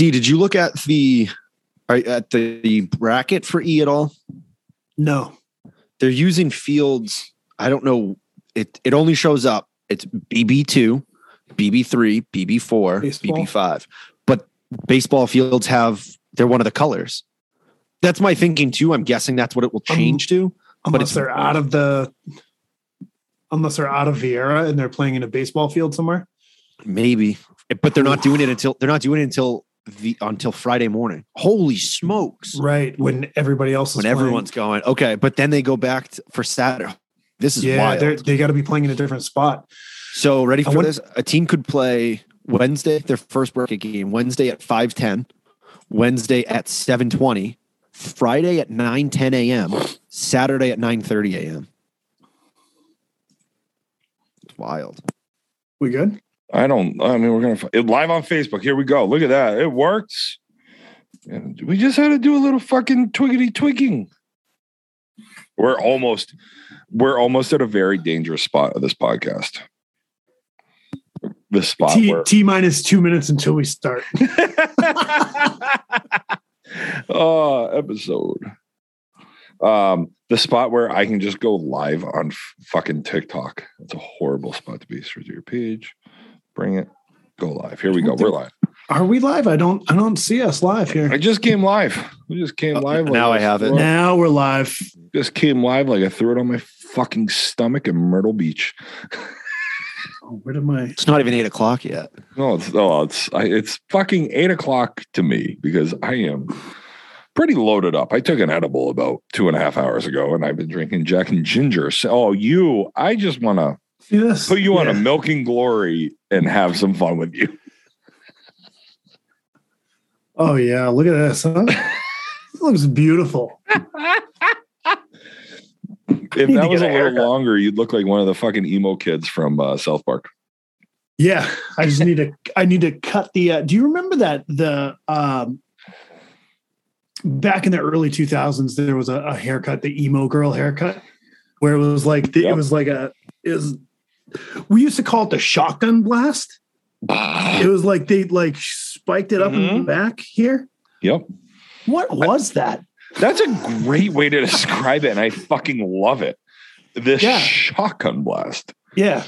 D, did you look at the at the bracket for E at all? No. They're using fields. I don't know. It it only shows up. It's BB two, BB three, BB four, BB five. But baseball fields have they're one of the colors. That's my thinking too. I'm guessing that's what it will Um, change to. Unless it's- they're out of the unless they're out of Viera and they're playing in a baseball field somewhere. Maybe, but they're not doing it until they're not doing it until the until Friday morning. Holy smokes! Right. When everybody else is When playing. everyone's going, okay, but then they go back to, for Saturday. This is yeah, they gotta be playing in a different spot. So ready for want- this? A team could play Wednesday, their first bracket game, Wednesday at five ten, Wednesday at seven twenty, Friday at nine ten a.m., Saturday at nine thirty a.m. It's wild. We good? I don't. I mean, we're gonna it live on Facebook. Here we go. Look at that. It works. And we just had to do a little fucking twiggity twigging. We're almost, we're almost at a very dangerous spot of this podcast. The spot T where T minus two minutes until we start. oh, episode. Um, the spot where I can just go live on f- fucking TikTok. It's a horrible spot to be. Search your page, bring it, go live. Here we go. We're live. Are we live? I don't I don't see us live here. I just came live. We just came live. Uh, now I have it. Now we're live. Just came live like I threw it on my fucking stomach in Myrtle Beach. Oh, where did my It's not even eight o'clock yet. No, it's oh, it's I, it's fucking eight o'clock to me because I am pretty loaded up. I took an edible about two and a half hours ago, and I've been drinking Jack and Ginger. So, oh, you! I just want to see this? put you on a milking glory and have some fun with you. Oh yeah, look at this. Huh? it looks beautiful. If that was a get a little longer, you'd look like one of the fucking emo kids from uh, South Park. Yeah, I just need to. I need to cut the. Uh, do you remember that the um, back in the early two thousands there was a, a haircut, the emo girl haircut, where it was like the, Yep. it was like a is. We used to call it the shotgun blast. It was like they like spiked it up in the Mhm. back here. Yep. What was that? That's a great way to describe it, and I fucking love it. This Yeah. shotgun blast. Yeah,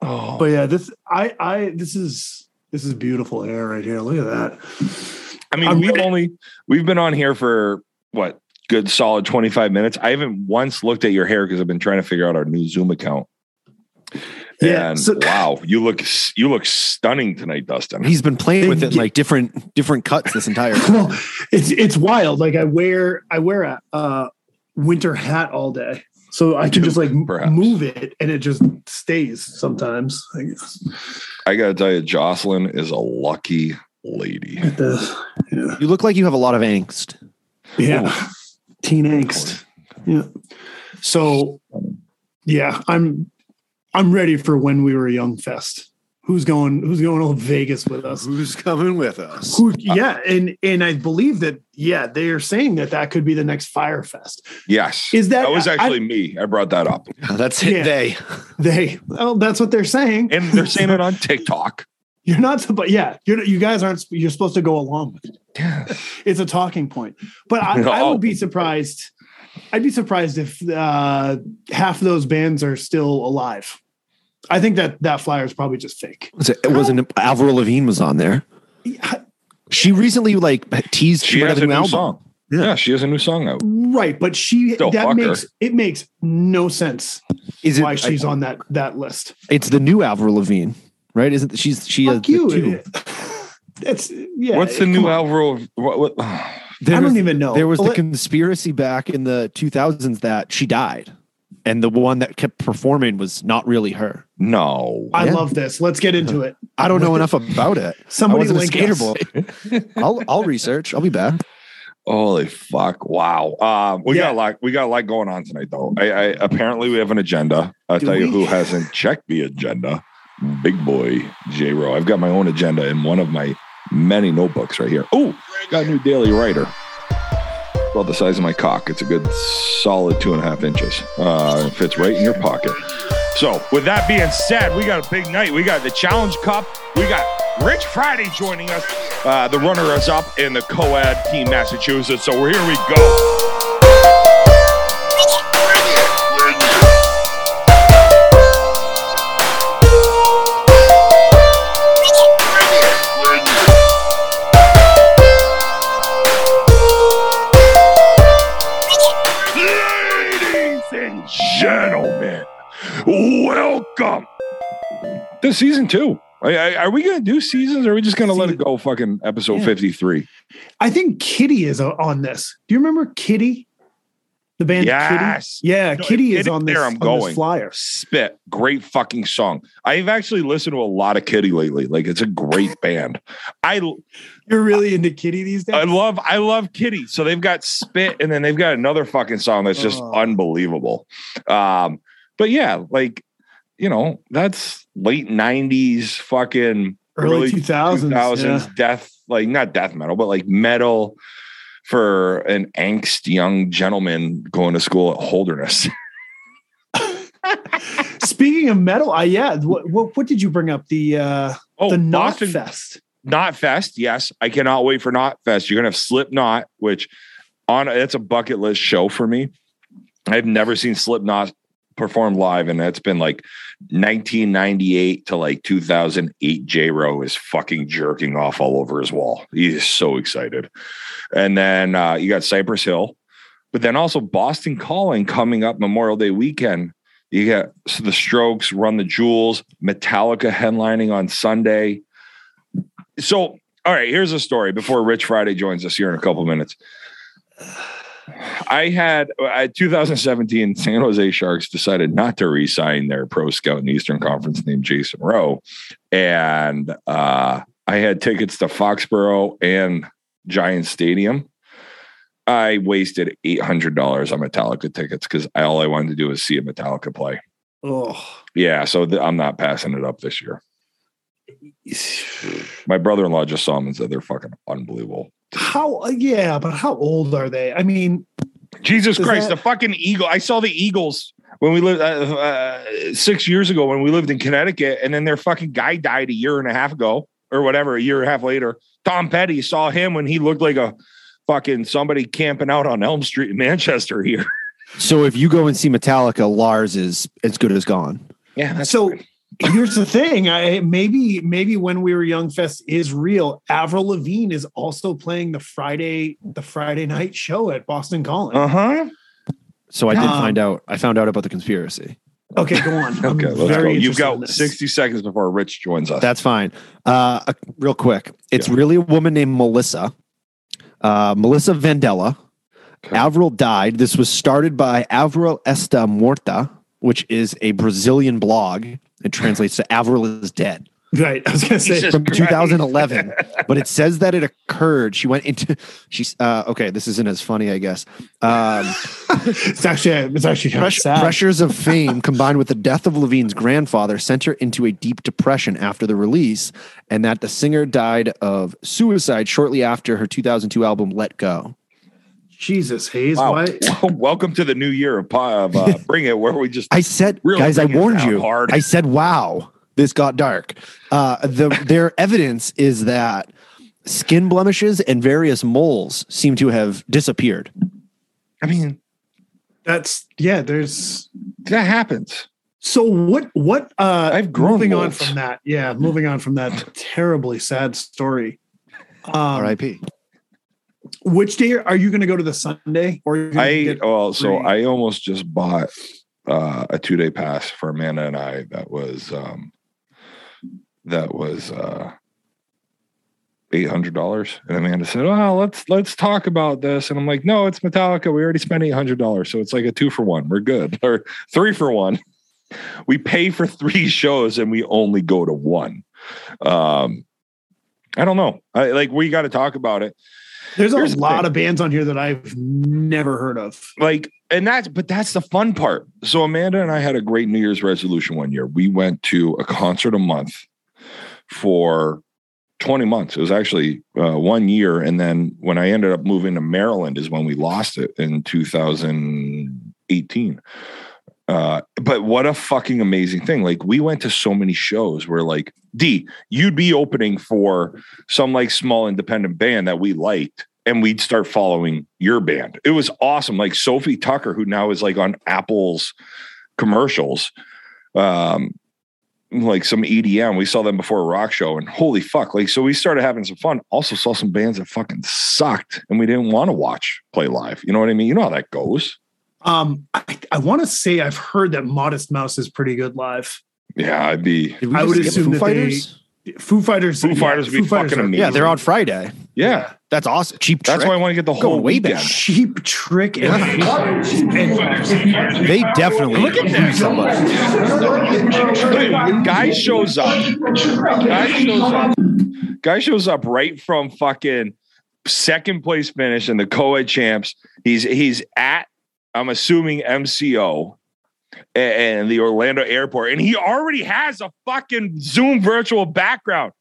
Oh, but yeah, this I I this is this is beautiful hair right here. Look at that. I mean, I'm we've only we've been on here for what good solid twenty five minutes. I haven't once looked at your hair because I've been trying to figure out our new Zoom account. Yeah, and so- wow, you look you look stunning tonight, Dustin. He's been playing with it like different different cuts this entire time. well, it's it's wild. Like I wear I wear a uh, winter hat all day, so I can just like Perhaps. move it, and it just stays. Sometimes I guess. I gotta tell you, Jocelyn is a lucky lady. At the, yeah, You look like you have a lot of angst. yeah, teen angst. Yeah. So, yeah, I'm I'm ready for when we were young fest. Who's going? Who's going to Vegas with us? Who's coming with us? Who, yeah, and and I believe that yeah, they are saying that that could be the next Fire Fest. Yes, Is that- that was I- actually me? I brought that up, That's it. Yeah. They. They well, that's what they're saying. and they're saying it on TikTok. You're not, but yeah, you're, you guys aren't. You're supposed to go along with it. Yeah, It's a talking point. But I, I Oh. would be surprised. I'd be surprised if uh, half of those bands are still alive. I think that that flyer is probably just fake. Was it, it wasn't Avril Lavigne was on there. Yeah, She recently like teased she has a new album. song. Yeah. Yeah. she has a new song out. Right, but she Still that fuck her. makes it makes no sense Is it? why she's on that that list. it's the new Avril Lavigne, right? Isn't she's she has Fuck the you. two. It's yeah. What's the come new on. Alvaro? What, what, There I don't was- even know. There was the conspiracy back in the 2000s that she died, and the one that kept performing was not really her. no. I Yeah. love this. Let's get into it. I don't know enough about it. Somebody I wasn't a link skater us. boy. I'll I'll research. I'll be back. Holy fuck! Wow. Um, we Yeah. got a lot. We got a lot going on tonight, though. I, I apparently we have an agenda. I'll Do tell you who hasn't checked the agenda. Big boy J Ro. I've got my own agenda in one of my many notebooks right here. Oh, got a new daily writer. About the size of my cock. It's a good solid two and a half inches. Uh, it fits right in your pocket. So, with that being said, we got a big night. We got the Challenge Cup. We got Rich Friday joining us, uh, the runner is up in the co-ed team Massachusetts. So here we go. Welcome to season two. Are, we going to do seasons or are we just going to let it go fucking episode Yeah. 53? I think Kitty is on this. Do you remember Kitty? The band Yes. Kitty? Yeah, No, Kitty is on this, there, I'm on going. flyer. Spit. Great fucking song. I've actually listened to a lot of Kitty lately. Like it's a great band. I You're really into Kitty these days? I love I love Kitty. So they've got Spit and then they've got another fucking song that's just Oh. unbelievable. Um but yeah, like you know, that's late 90s fucking Early 2000s. 2000s yeah. death like not death metal but like metal for an angst young gentleman going to school at Holderness. Speaking of metal, I yeah, what, what what did you bring up? The uh Oh, the Knot Boston Fest. Knot Fest. Yes, I cannot wait for Knot Fest. You're gonna have Slipknot, which on it's a bucket list show for me. I've never seen Slipknot perform live, and that's been like 1998 to like 2008. J Ro is fucking jerking off all over his wall. He is so excited. And then uh, you got Cypress Hill, but then also Boston Calling coming up Memorial Day weekend. You got so the Strokes, Run the Jewels, Metallica headlining on Sunday. So, all right, here's a story before Rich Friday joins us here in a couple minutes. I had uh, 2017 San Jose Sharks decided not to re-sign their pro scout in the Eastern Conference named Jason Rowe, and uh, I had tickets to Foxborough and Giant Stadium. I wasted eight hundred dollars on Metallica tickets because all I wanted to do was see a Metallica play. Oh, Yeah, so th- I'm not passing it up this year. My brother-in-law just saw them and said they're fucking unbelievable. How? Yeah, but how old are they? I mean, Jesus Christ, that- the fucking eagle! I saw the Eagles when we lived uh, uh, six years ago when we lived in Connecticut, and then their fucking guy died a year and a half ago or whatever, a year and a half later. Tom Petty saw him when he looked like a fucking somebody camping out on Elm Street in Manchester here. So if you go and see Metallica, Lars is as good as gone. Yeah, so here's the thing. I maybe maybe when we were young fest is real. Avril Lavigne is also playing the Friday the Friday night show at Boston college uh huh. So I did Um, find out. I found out about the conspiracy. okay, go on. I'm Okay, let's go. very You've got 60 seconds before Rich joins us. That's fine. Uh, uh, real quick, it's Yeah. really a woman named Melissa. Uh, Melissa Vandella. Okay. Avril died. This was started by Avril Esta Morta, which is a Brazilian blog. It translates to Avril is dead Right, I was gonna say Jesus from Christ. 2011. but it says that it occurred. She went into. She's uh, okay. This isn't as funny, I guess. Um, it's actually it's actually kind Press- sad. pressures of fame combined with the death of Lavigne's grandfather sent her into a deep depression after the release, and that the singer died of suicide shortly after her 2002 album Let Go. Jesus, Hayes, Wow. why? Well, welcome to the new year of, po- of uh, Bring It, where we just I said, Really guys, I warned you. hard. I said, wow, this got dark. Uh, the their evidence is that skin blemishes and various moles seem to have disappeared. I mean, That's yeah. There's that happens. so what? What? Uh, I've grown moving on from that. Yeah, moving on from that terribly sad story. Um, R.I.P. which day are you going to go to the Sunday? Or I get- well, so. I almost just bought uh, a two day pass for Amanda and I. That was um, that was uh, eight hundred dollars. And Amanda said, "Well, let's let's talk about this." And I'm like, "No, it's Metallica. We already spent eight hundred dollars, so it's like a two for one. We're good, or three for one. We pay for three shows and we only go to one." Um, I don't know. I like we got to talk about it. There's a lot thing. of bands on here that I've never heard of. like and that's but that's the fun part. So amanda and i had a great new year's resolution one year. We went to a concert a month for 20 months. It was actually uh, one year. And then when i ended up moving to maryland is when we lost it in 2018 Uh, but what a fucking amazing thing. Like we went to so many shows where like D, you'd be opening for some like small independent band that we liked and we'd start following your band. It was awesome. Like Sofi Tukker, who now is like on Apple's commercials, um, like some EDM. We saw them before a rock show, and holy fuck! Like, so we started having some fun. Also saw some bands that fucking sucked, and we didn't want to watch play live. You know what I mean? You know how that goes. Um, I, I want to say I've heard that Modest Mouse is pretty good live. Yeah, I'd be. I would skip assume Foo that Fighters? Foo Fighters. Foo Fighters would be fucking are- amazing. yeah, they're on Friday. Yeah, That's awesome. Cheap that's Trick. why I want to get the Going whole way back. Cheap Trick and, and They definitely Look at that. somebody. Guy shows up. Guy shows up. Guy shows up right from fucking second place finish in the co-ed champs. He's he's at I'm assuming MCO and the Orlando airport, and he already has a fucking Zoom virtual background.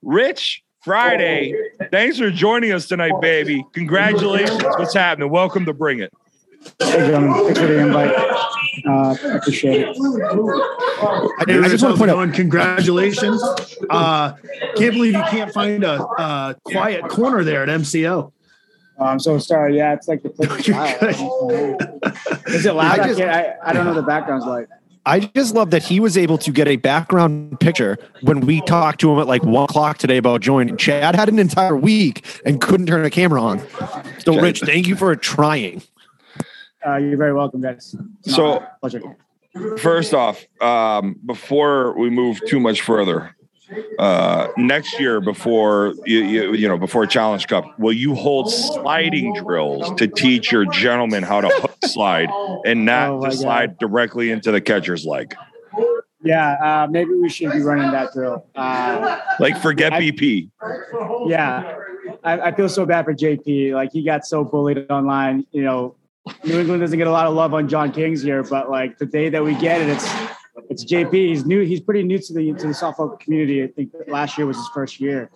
Rich Friday, thanks for joining us tonight, baby. Congratulations. What's happening? Welcome to Bring It. Hey, gentlemen. Thanks for the invite. Uh, I appreciate it. I, Hey, I just want to point out. congratulations. Uh, can't believe you can't find a, a quiet corner there at MCO. Oh, I'm so sorry. Yeah, it's like the place. You're Is it loud? I I, just- can't, I, I don't know what the background's like. I just love that he was able to get a background picture when we talked to him at like one o'clock today about joining. Chad had an entire week and couldn't turn a camera on. So, Rich, thank you for trying. Uh, you're very welcome, guys. So- pleasure. First off, um, before we move too much further, uh, next year before you, you you know before Challenge Cup, will you hold sliding drills to teach your gentlemen how to hook slide and not Oh to slide directly into the catcher's leg? Yeah, uh, maybe we should be running that drill. Uh, Like forget I- BP. yeah, I, I feel so bad for JP. Like he got so bullied online. You know, New England doesn't get a lot of love on John Kings here, but like the day that we get it, it's it's JP. He's new. He's pretty new to the to the softball community. I think last year was his first year,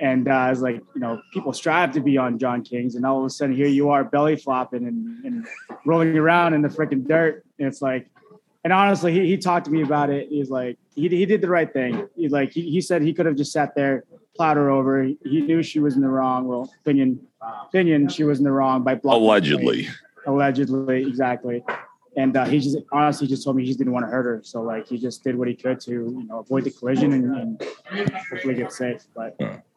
and uh, it's like you know people strive to be on John Kings, and all of a sudden here you are belly flopping and, and rolling around in the freaking dirt. And it's like, and honestly, he, he talked to me about it. He's like, he, he did the right thing. He's like, he, he said he could have just sat there, plowed her over. He, he knew she was in the wrong. Well, opinion, opinion, she was in the wrong by blocking. Allegedly. Allegedly, exactly. And uh, he just honestly just told me he just didn't want to hurt her. So like he just did what he could to you know avoid the collision and, and hopefully get safe. But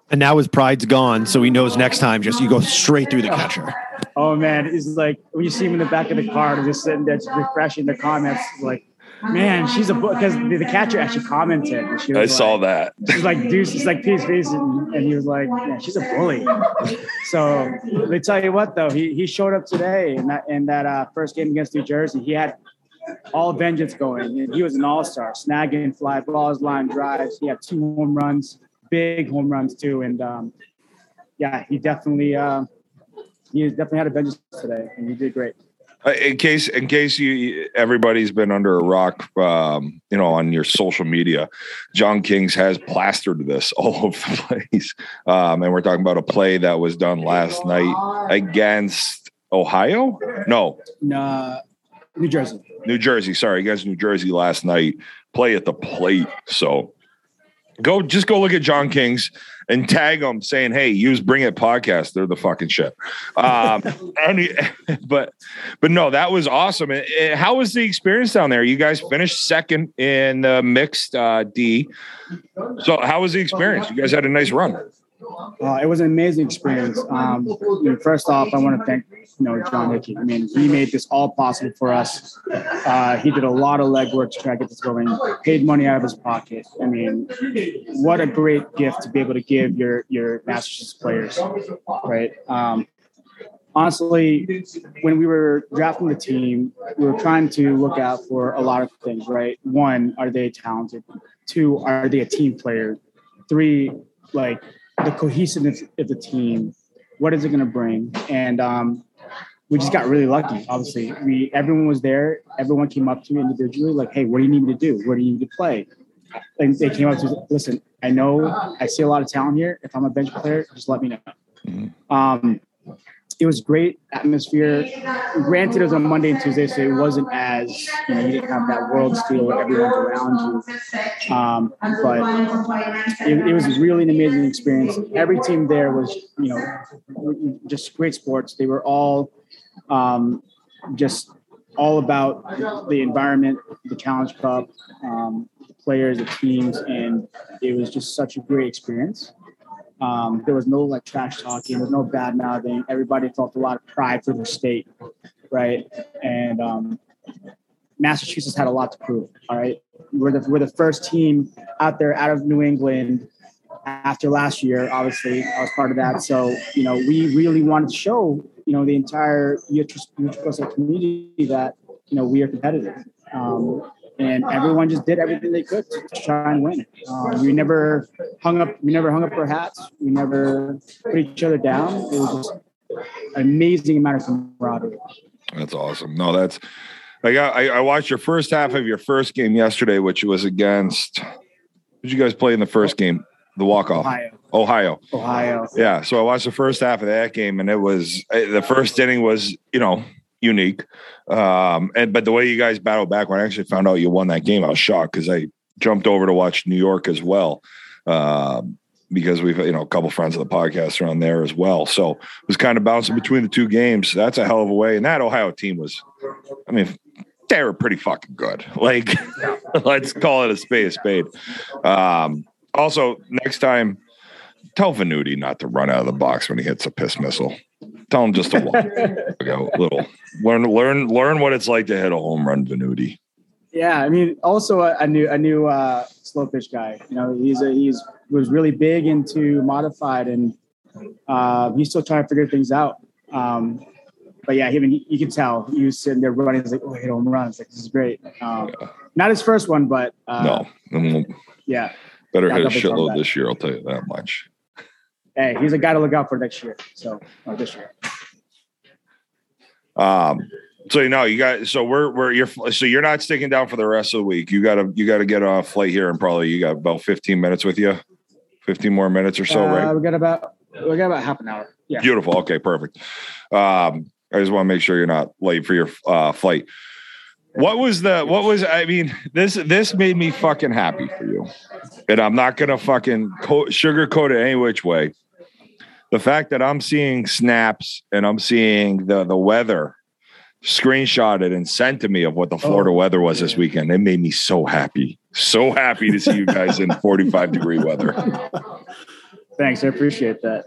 And now his pride's gone, so he knows next time just you go straight through the catcher. oh man, it's like when you see him in the back of the car, just sitting there just refreshing the comments, like, man, she's a book because the, the catcher actually commented. and she I was saw that. She's like, Deuce, it's like peace, peace. And, and he was like, yeah, she's a bully. so let me tell you what, though, he, he showed up today in that, in that uh, first game against New Jersey. He had all vengeance going. And He was an all star, snagging fly balls, line drives. He had two home runs, big home runs, too. And um, yeah, he definitely. Uh, he definitely had a vengeance today, and he did great. Uh, in case in case you everybody's been under a rock um you know on your social media john kings has plastered this all over the place. Um and we're talking about a play that was done last night against ohio? No. Uh, New Jersey. new jersey sorry against new jersey last night. Play at the plate so. Go just go look at john kings and tag them saying hey use bring it podcast. They're the fucking shit. Um but but no that was awesome. Eh, eh, how was the experience down there? You guys finished second in the mixed uh d. So how was the experience? You guys had a nice run Uh, it was an amazing experience. Um, you know, first off, I want to thank you know John Hickey. I mean, he made this all possible for us. Uh, he did a lot of legwork to try to get this going. Paid money out of his pocket. I mean, what a great gift to be able to give your your Massachusetts players, right? Um, honestly, when we were drafting the team, we were trying to look out for a lot of things, right? One, are they talented? Two, are they a team player? Three, like the cohesiveness of the team. What is it going to bring? And um, we just got really lucky. Obviously, we everyone was there. Everyone came up to me individually, like, "Hey, what do you need me to do? Where do you need to play?" And they came up to me, listen. I know I see a lot of talent here. If I'm a bench player, just let me know. Um, it was great atmosphere. Granted, it was on Monday and Tuesday, so it wasn't as you know you didn't have that world feel where everyone's around you. Um, but it, it, was really an amazing experience. Every team there was you know just great sports. They were all um, just all about the environment, the Challenge Cup, um, the players, the teams, and it was just such a great experience. Um, there was no like trash talking, there was no bad mouthing. Everybody felt a lot of pride for their state, right? And um, Massachusetts had a lot to prove. All right, we're the we're the first team out there out of New England after last year. Obviously, I was part of that, so you know we really wanted to show you know the entire UTRGV community that you know we are competitive. Um, and everyone just did everything they could to try and win. Um, we never hung up. We never hung up our hats. We never put each other down. It was just an amazing amount of camaraderie. That's awesome. No, that's like I, I watched your first half of your first game yesterday, which was against. Did you guys play in the first game? The walk off. Ohio. Ohio. Ohio. Yeah. So I watched the first half of that game, and it was eh, the first inning was you know unique. Um, and but the way you guys battled back when I actually found out you won that game, I was shocked because I jumped over to watch New York as well. Um, because we've you know a couple friends of the podcast are on there as well. So it was kind of bouncing between the two games. That's a hell of a way. And that Ohio team was, I mean, they were pretty fucking good. Like, let's call it a spade a spade. Um, also, next time, tell Venuti not to run out of the box when he hits a piss missile. Tell him just go little learn learn learn what it's like to hit a home run, Venuti. Yeah, I mean, also a, a new a new uh, slow pitch guy. You know, he's a, he's was really big into modified, and uh, he's still trying to figure things out. Um, but yeah, mean, you can tell he was sitting there running. He's like, "Oh, hit home runs! Like this is great." Um, yeah. Not his first one, but uh, no, yeah, better hit a shitload this year. I'll tell you that much hey, he's a guy to look out for next year. So or this year. Um. So you know you got so we're we're you're so you're not sticking down for the rest of the week. You gotta you gotta get a flight here and probably you got about 15 minutes with you. 15 more minutes or so, uh, right? We got about we got about half an hour. Yeah. Beautiful. Okay, perfect. Um, I just want to make sure you're not late for your uh, flight. What was the what was I mean this this made me fucking happy for you. And I'm not going to fucking co- sugarcoat it any which way the fact that I'm seeing snaps and I'm seeing the the weather screenshotted and sent to me of what the Florida oh, weather was yeah. this weekend, it made me so happy. So happy to see you guys in 45 degree weather. Thanks. I appreciate that.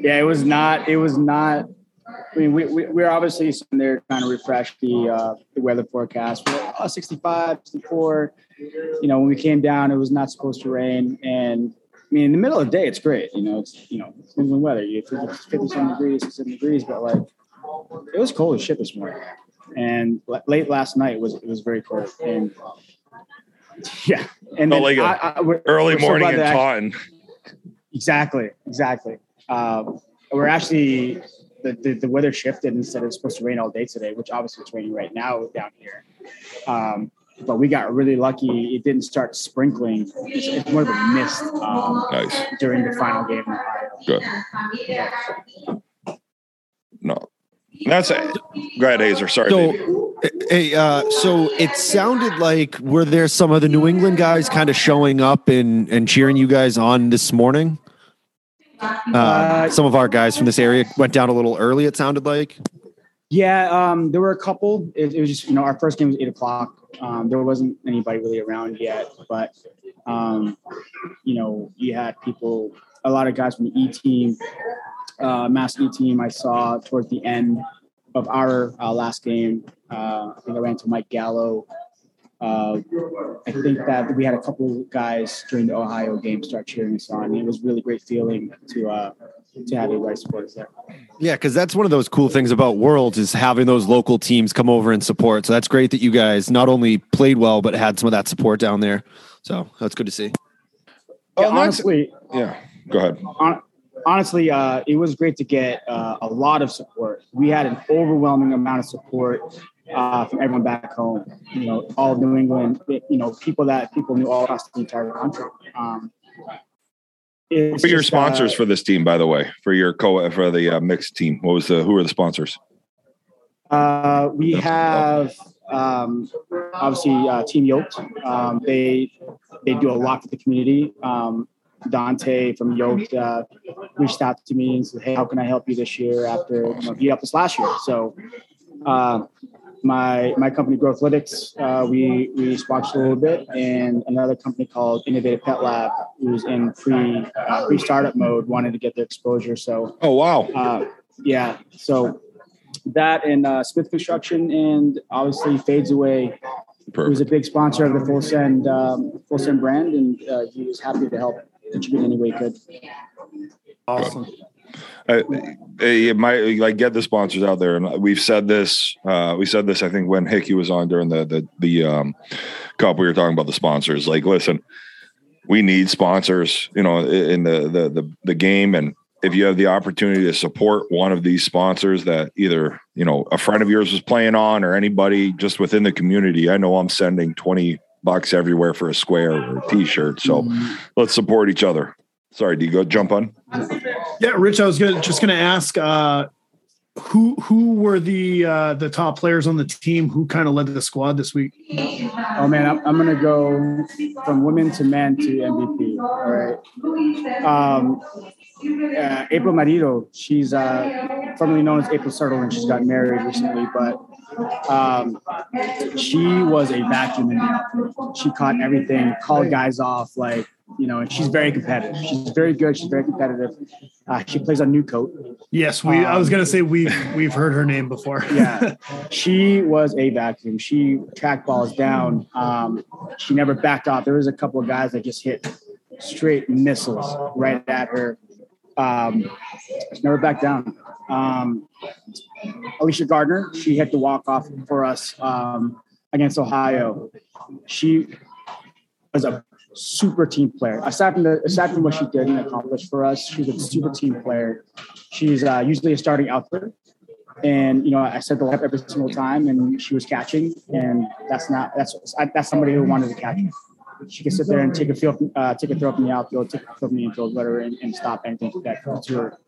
Yeah, it was not, it was not, I mean, we, we, we're obviously sitting there trying to refresh the, uh, the weather forecast. We're oh, 65, 64. You know, when we came down, it was not supposed to rain. And I mean, in the middle of the day, it's great. You know, it's you know, it's New weather. You it's 57 degrees, 67 degrees, but like it was cold as shit this morning. And late last night was it was very cold. And yeah, and then like I, I, we're, early we're morning so in Taunton. Exactly, exactly. Um, we're actually the, the, the weather shifted instead of supposed to rain all day today, which obviously it's raining right now down here. Um, but we got really lucky. It didn't start sprinkling. It's, it's more of a mist um, nice. during the final game. Good. No, that's it. Go ahead, Hazer. Sorry. So, hey, uh, so it sounded like were there some of the New England guys kind of showing up and and cheering you guys on this morning? Uh, uh, some of our guys from this area went down a little early. It sounded like. Yeah, um, there were a couple. It, it, was just you know our first game was eight o'clock. Um, there wasn't anybody really around yet, but um, you know you had people, a lot of guys from the E team, uh, Mass E team. I saw towards the end of our uh, last game. Uh, I think I ran to Mike Gallo. Uh, I think that we had a couple guys during the Ohio game start cheering us on. It was really great feeling to uh, to have everybody support us there. Yeah, because that's one of those cool things about Worlds is having those local teams come over and support. So that's great that you guys not only played well but had some of that support down there. So that's good to see. Yeah, honestly, yeah. Go ahead. On, honestly, uh, it was great to get uh, a lot of support. We had an overwhelming amount of support uh, from everyone back home. You know, all of New England. You know, people that people knew all across the entire country. Um, It's are your sponsors uh, for this team, by the way, for your co for the uh, mixed team? What was the who are the sponsors? Uh, we have um, obviously uh, Team Yoked. Um, they they do a lot for the community. Um, Dante from Yoked uh, reached out to me and said, "Hey, how can I help you this year?" After you know, he helped us last year. So uh, my my company Growthlytics, uh, we we sponsored a little bit, and another company called Innovative Pet Lab, who's in pre uh, pre startup mode, wanted to get their exposure. So Oh wow, uh, yeah. So that and uh, Smith Construction and obviously Fades Away, who was a big sponsor of the Full Send um, Full Send brand, and uh, he was happy to help contribute any way he could. Awesome. I, it might like get the sponsors out there, and we've said this. Uh, we said this, I think, when Hickey was on during the the the um, cup. We were talking about the sponsors. Like, listen, we need sponsors, you know, in the the the, the game, and if you have the opportunity to support one of these sponsors that either you know a friend of yours was playing on or anybody just within the community, I know I'm sending twenty bucks everywhere for a square or a t-shirt. So let's support each other. Sorry, do you go jump on? Yeah, Rich, I was gonna, just going to ask uh, who who were the uh, the top players on the team who kind of led the squad this week. Oh man, I'm, I'm gonna go from women to men to MVP. All right. Um, uh, April Marido, she's uh, formerly known as April Sutherland. She's got married recently, but um, she was a vacuum. She caught everything, called guys off, like you know, and she's very competitive. She's very good. She's very competitive. Uh, she plays on New Coat. Yes, we. I was going to say we've we've heard her name before. yeah, she was a vacuum. She tracked balls down. Um, she never backed off. There was a couple of guys that just hit straight missiles right at her. Um, she never backed down. Um, Alicia Gardner, she hit the walk off for us um, against Ohio. She was a super team player. Aside from the aside from what she did and accomplished for us, she's a super team player. She's uh, usually a starting outfielder. And you know, I said the lineup every single time, and she was catching, and that's not that's that's somebody who wanted to catch. She can sit there and take a field, uh, take a throw from the outfield, take a throw from the infield, whatever, and, and stop anything that comes to her.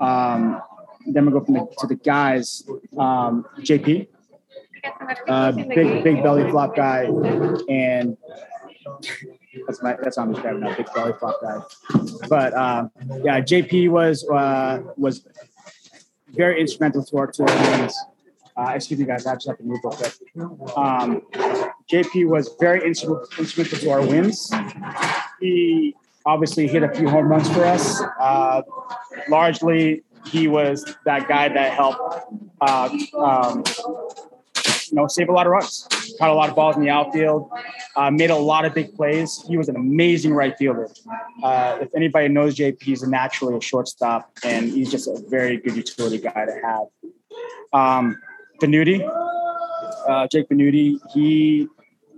Um, then we go from the, to the guys. Um, JP, uh, big big belly flop guy, and that's my that's how I'm describing that big belly flop guy. But uh, yeah, JP was uh, was very instrumental to our to our wins. Uh, excuse me, guys. I just have to move real quick. Um, JP was very instrumental to our wins. He obviously hit a few home runs for us. Uh, largely, he was that guy that helped, uh, um, you know, save a lot of runs. Caught a lot of balls in the outfield. Uh, made a lot of big plays. He was an amazing right fielder. Uh, if anybody knows JP, he's naturally a shortstop, and he's just a very good utility guy to have. Um, Benuti, uh, Jake Benuti, he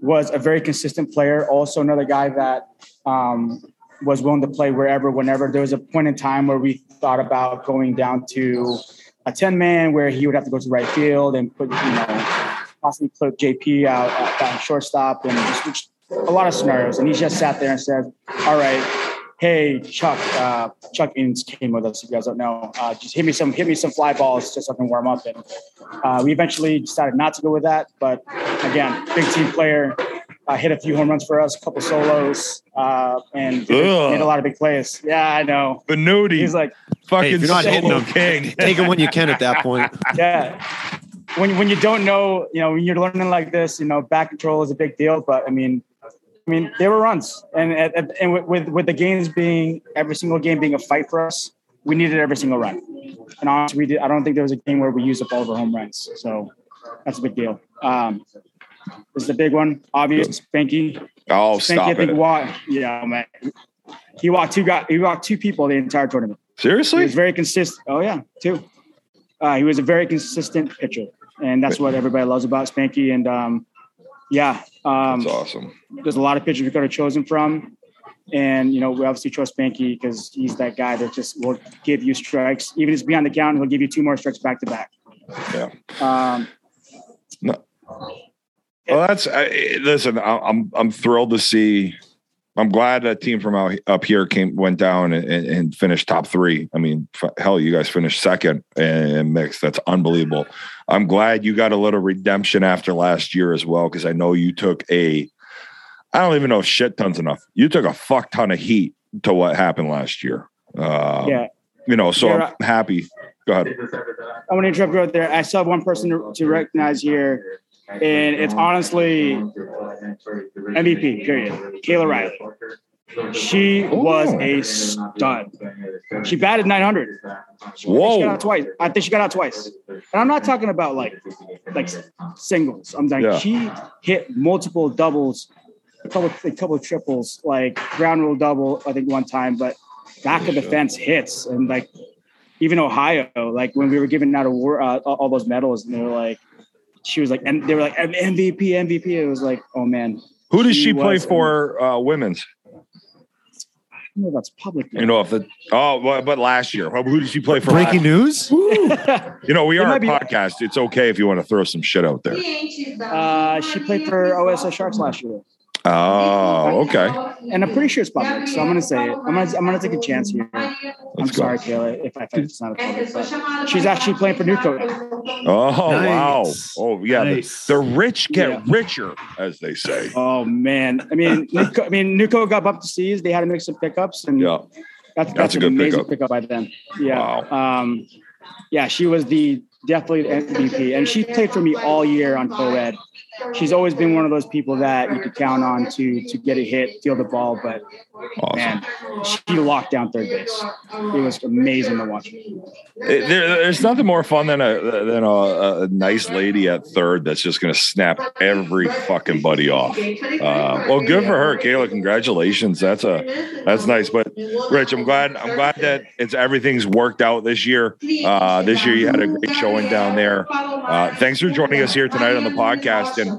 was a very consistent player. Also, another guy that um, was willing to play wherever, whenever. There was a point in time where we thought about going down to a 10 man where he would have to go to right field and put, you know, possibly put JP out, out down shortstop and just a lot of scenarios. And he just sat there and said, All right, hey Chuck, uh, Chuck Inns came with us. If you guys don't know, uh, just hit me some, hit me some fly balls just so I can warm up. And uh, we eventually decided not to go with that. But again, big team player, uh, hit a few home runs for us, a couple solos, uh, and Ugh. made a lot of big plays. Yeah, I know. Benuti, He's like, fucking Hey, if you're not hitting them, king. take it when you can at that point. yeah. When when you don't know, you know, when you're learning like this, you know, back control is a big deal. But I mean, I mean, there were runs, and and, and with- with with the games being every single game being a fight for us, we needed every single run. And honestly, we did. I don't think there was a game where we used up all of our home runs. So that's a big deal. Um, this is the big one. Obvious, Spanky. Oh, Spanky, stop I think it! walked. Yeah, man. He walked two guys. He walked two people the entire tournament. Seriously, he was very consistent. Oh yeah, two. Uh, he was a very consistent pitcher, and that's what everybody loves about Spanky. And um, yeah, um, That's awesome. there's a lot of pitchers we could have chosen from, and you know we obviously chose Spanky because he's that guy that just will give you strikes, even if it's beyond the count. He'll give you two more strikes back to back. Yeah. Um, Well, that's I, listen. I- I'm I'm thrilled to see I'm glad that team from out up here came went down and, and, finished top three. I mean, f- hell, you guys finished second and mixed. That's unbelievable. I'm glad you got a little redemption after last year as well because I know you took a. I don't even know if shit tons enough. You took a fuck ton of heat to what happened last year. Uh, Yeah. You know, so Yeah. I'm happy. Go ahead. I want to interrupt you right there. I still have one person to, to recognize here, and it's honestly MVP. Period. Kayla Riley. She was a stud. She batted 900. She got Whoa. out twice. I think she got out twice. And I'm not talking about like like singles. I'm like Yeah. she hit multiple doubles, a couple a couple of triples, like ground rule double. I think one time, but back of the fence hits and like even Ohio, like when we were giving out award, uh, all all those medals, and they were like, she was like, and they were like MVP, MVP. It was like, oh man, Who does She she play for? Uh, women's. I don't know if that's public. You know, if the oh, but, but last year, who did she play for? Breaking news. You know, we are a might be- podcast. It's okay if you want to throw some shit out there. uh, she played for OSS Sharks last year, Oh, okay. and I'm pretty sure it's public. So I'm gonna say it. I'm gonna I'm gonna take a chance here. I'm go. sorry, Kayla, if I think it's not a public, but she's actually playing for Newcoat. Oh wow. Oh yeah. the- Nice. The, rich get Yeah. richer, as they say. Oh man, I mean, Newco, I mean, Newcoat got bumped to C's. They had to make some pickups, and Yeah. that's, that's, That's a an good amazing pickup. pickup. by them. Yeah. Um, yeah, she was the definitely the MVP, and she played for me all year on co-ed. She's always been one of those people that you could count on to to get a hit, feel the ball, but Awesome. man, she locked down third base. It was amazing to watch. It- there, there's nothing more fun than a than a, a nice lady at third that's just going to snap every fucking buddy off. Uh, well, good for her, Kayla. Congratulations. That's a that's nice. But Rich, I'm glad I'm glad that it's everything's worked out this year. Uh, this year you had a great showing down there. Uh, thanks for joining us here tonight on the podcast. And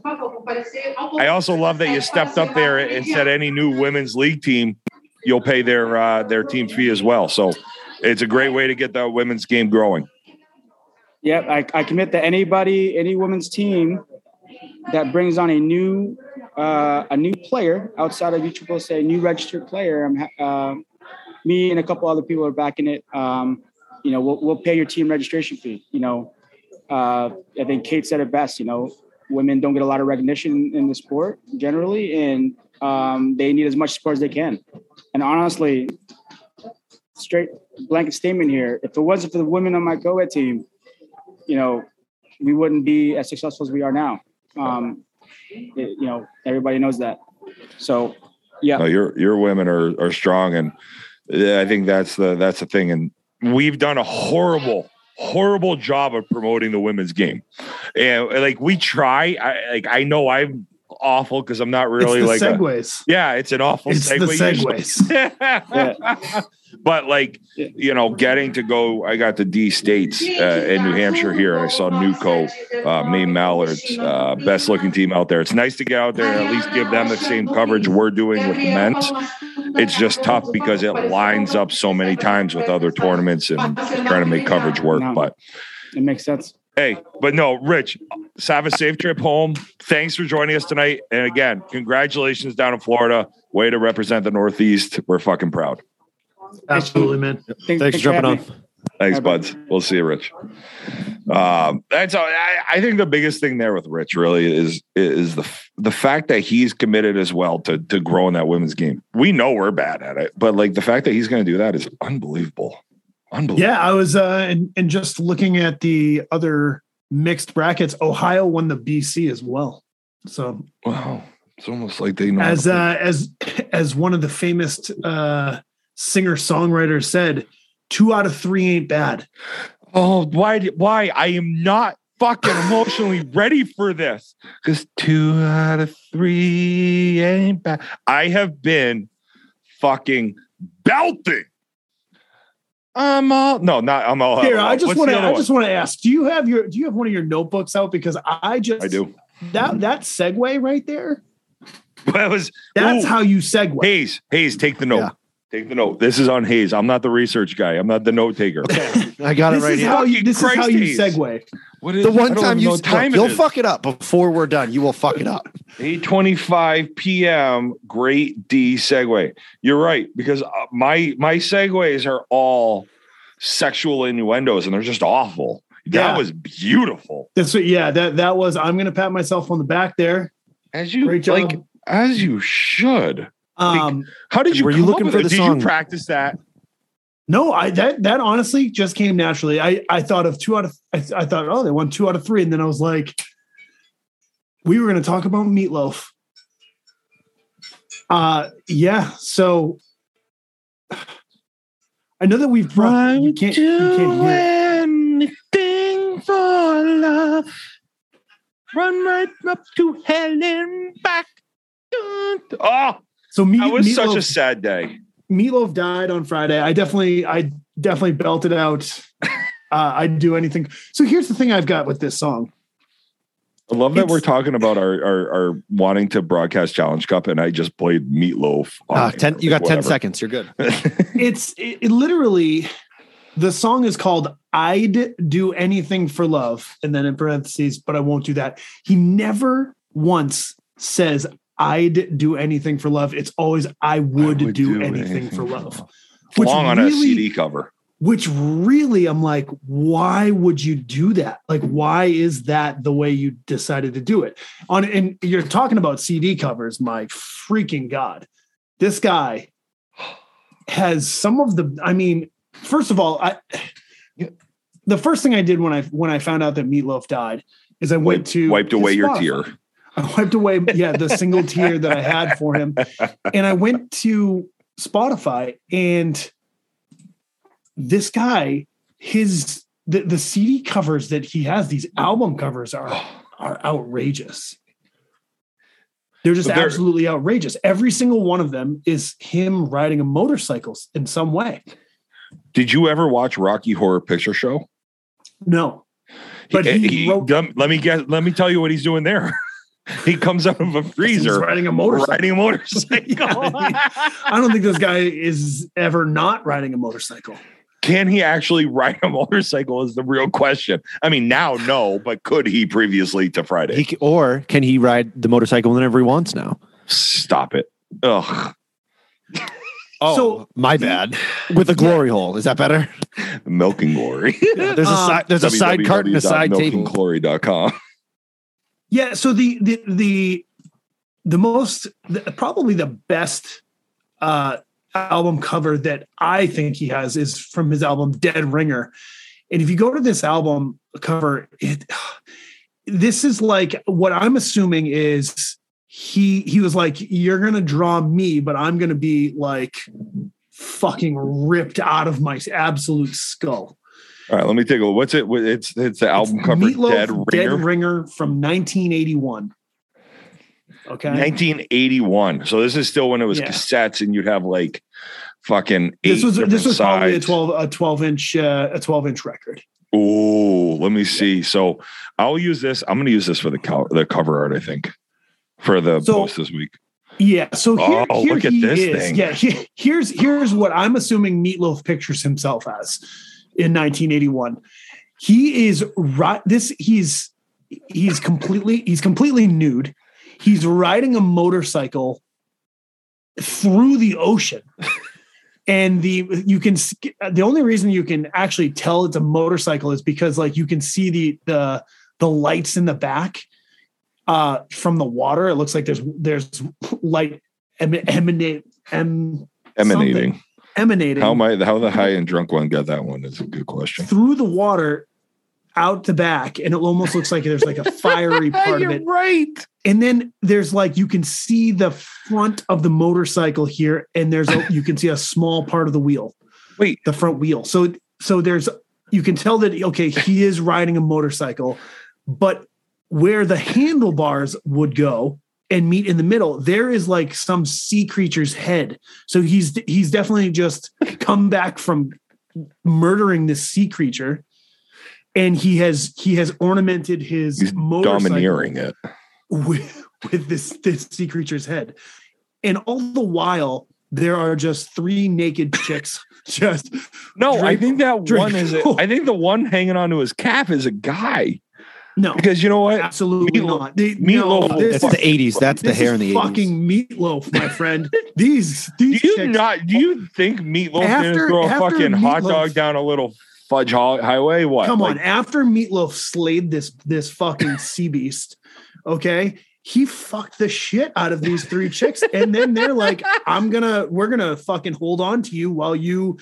I also love that you stepped up there and said any new women's league team, you'll pay their uh, their team fee as well. So it's a great way to get the women's game growing. Yep, I, I commit that anybody, any women's team that brings on a new uh, a new player outside of each say a new registered player. I'm uh, me and a couple other people are backing it. Um, you know, we'll, we'll pay your team registration fee. You know, uh, I think Kate said it best. You know, women don't get a lot of recognition in the sport generally, and um, they need as much support as they can. And honestly, straight blanket statement here: if it wasn't for the women on my co-ed team, you know, we wouldn't be as successful as we are now. Um, it- you know, everybody knows that. So, yeah, No, your your women are are strong, and I think that's the that's the thing. And we've done a horrible horrible job of promoting the women's game, and like we try. I like I know I'm awful because I'm not really like the a- yeah, it's an awful It's segue. segues. but like Yeah. you know, getting to go, I got the D states uh, in New Hampshire here. I saw Newco, uh, Maine Mallards, uh, best looking team out there. It's nice to get out there and at least give them the same coverage we're doing with the men's. It's just tough because it lines up so many times with other tournaments and trying to make coverage work. No. But it makes sense. hey, but no, Rich, have a safe trip home. Thanks for joining us tonight. And again, congratulations down in Florida. Way to represent the Northeast. We're fucking proud. Absolutely, man. Thank- Thanks for jumping having on. Thanks, buds. We'll see you, Rich. Um, that's all. I, I think the biggest thing there with Rich really is is the the fact that he's committed as well to to growing that women's game. We know we're bad at it, but like the fact that he's going to do that is unbelievable. Unbelievable. Yeah, I was uh and, and just looking at the other mixed brackets, Ohio won the BC as well. So Wow. It's almost like they know. as uh as as one of the famous uh singer songwriters said, two out of three ain't bad. Oh, why? Why? I am not fucking emotionally ready for this. Because two out of three ain't bad. I have been fucking belting. I'm all no, not I'm all. Here. I just want to I just want to ask, do you have your do you have one of your notebooks out? Because I just I do. that that segue right there, That was that's Ooh. how you segue. Hayes. Hayes, take the note. Yeah. Take the note. This is on Hayes. I'm not the research guy. I'm not the note taker. Okay. I got this it right is here. how you Fucking this is how you segue. What is The one time you time it you'll is. fuck it up before we're done. You will fuck it up. 8:25 p.m. Great D segue. You're right because uh, my my segues are all sexual innuendos and they're just awful. That Yeah. was beautiful. That's what, yeah, that that was. I'm gonna pat myself on the back there. As you Great job. like as you should. Um, How did you Were you come looking for it? the Did song? you practice that? no, I that that honestly just came naturally. I I thought of two out of I, I thought oh they won two out of three, and then I was like, we were gonna talk about Meat Loaf. Uh, yeah. So I know that we've brought you can't you can't hear. it. anything for love. Run right up to hell and back. Oh, So meat, that was meatloaf, such a sad day. meatloaf died on Friday. I definitely, I definitely belted out. Uh, I'd do anything. So here's the thing I've got with this song. I love that It's- we're talking about our, our our wanting to broadcast Challenge Cup, and I just played Meatloaf. on Ah, 10, you got 10 seconds. You're good. It's it, it literally, the song is called "I'd Do Anything for Love," and then in parentheses, but I won't do that. He never once says "I'd do anything for love." It's always "I would, would do, do anything, anything for for love." Which Long on a really- CD cover. which really I'm like, why would you do that? Like, why is that the way you decided to do it? On and you're talking about CD covers, my freaking god. This guy has some of the, I mean, first of all, I the first thing I did when I when I found out that Meatloaf died is I went to Wiped away his your tear. I wiped away, yeah, the single tear that I had for him. And I went to Spotify and this guy, his the, the CD covers that he has, these album covers are are outrageous. They're just they're- absolutely outrageous. Every single one of them is him riding a motorcycle in some way. Did you ever watch Rocky Horror Picture Show? No. But he wrote- let me guess. Let me tell you what he's doing there. He comes out of a He's freezer riding a motorcycle. riding a motorcycle. Yeah, I don't think this guy is ever not riding a motorcycle. Can he actually ride a motorcycle? Is the real question. I mean, now no, but could he previously to Friday? He, or can he ride the motorcycle whenever he wants now? Stop it. Ugh. Oh, So- my bad. With a glory hole. Is that better? Milking glory. Yeah, there's a Um, side there's a side cart and a side table. www.milkandglory.com. Yeah, so the the the the most the, probably the best uh album cover that I think he has is from his album Dead Ringer. And if you go to this album cover, it this is like what I'm assuming is he he was like you're to draw me but I'm to be like fucking ripped out of my absolute skull. All right, let me take a look. What's it? It's it's the album It's cover Meatloaf, Dead Ringer. Dead Ringer from 1981. Okay. 1981. So this is still when it was Yeah. cassettes and you'd have like fucking eight this was this was probably a 12 a 12 inch uh, a 12 inch record Oh, let me see. So I'll use this. I'm going to use this for the co- the cover art. I think for the So- post this week. yeah so here, Oh, here look at this is thing. yeah he- here's here's what i'm assuming meatloaf pictures himself as in 1981 he is right this he's he's completely he's completely nude. He's riding a motorcycle through the ocean. And the you can the only reason you can actually tell it's a motorcycle is because like you can see the the the lights in the back uh from the water. It looks like there's there's light em- emanate em, Emanating. Emanating How am I? How the high and drunk one got that one? Is a good question. through the water out the back and it almost looks like there's like a fiery part of it right. and then there's like you can see the front of the motorcycle here and there's a, you can see a small part of the wheel Wait. the front wheel so so there's you can tell that okay he is riding a motorcycle but where the handlebars would go and meet in the middle there is like some sea creature's head so he's he's definitely just come back from murdering this sea creature and he has he has ornamented his He's domineering it. with, with this this sea creature's head. And all the while, there are just three naked chicks just No, I think that drink. one is. A, I think the one hanging onto his calf is a guy. No, Because you know what? absolutely Meatloaf- not. They, Meatloaf no, this, That's the '80s. That's the hair is in the fucking '80s. meatloaf, my friend. these these. Do you chicks, not? Do you think Meatloaf After- didn't throw a after fucking hot dog down a little fudge hi- highway? What? Come on, Like, after Meatloaf slayed this this fucking sea beast, okay, he fucked the shit out of these three chicks, and then they're like, "I'm gonna, we're gonna fucking hold on to you while you."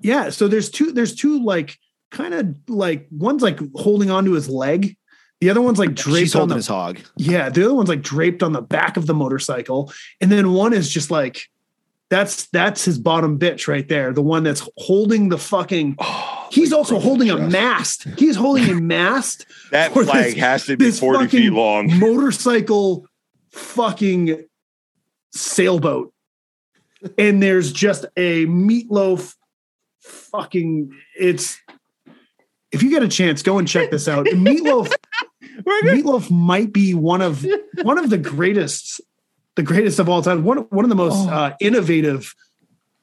Yeah, so there's two, there's two like kind of like one's like holding onto his leg, the other one's like draped She's on the his hog. yeah, the other one's like draped on the back of the motorcycle, and then one is just like. That's that's his bottom bitch right there. The one that's holding the fucking oh, He's also holding a mast. He's holding a mast That flag this- has to be 40 feet long. motorcycle fucking sailboat. And there's just a meatloaf fucking it's if you get a chance, go and check this out. Meatloaf Meatloaf might be one of one of the greatest the greatest of all time. One one of the most Oh. uh, innovative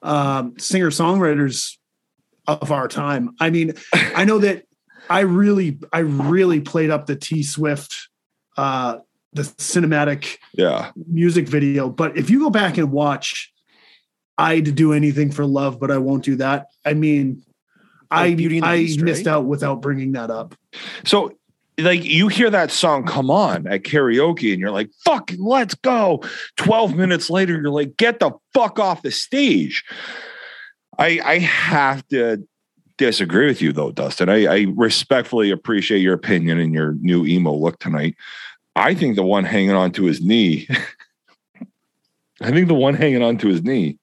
um, singer songwriters of our time. I mean, I know that I really I really played up the T Swift uh, the cinematic Yeah. music video, but if you go back and watch I'd do anything for love, but I won't do that. I mean, I Beauty and the I Beast, missed right? out without bringing that up. So, like, you hear that song, Come On, at karaoke, and you're like, fuck, let's go. 12 minutes later, you're like, get the fuck off the stage. I, I have to disagree with you, though, Dustin. I, I respectfully appreciate your opinion and your new emo look tonight. I think the one hanging onto his knee, I think the one hanging onto his knee,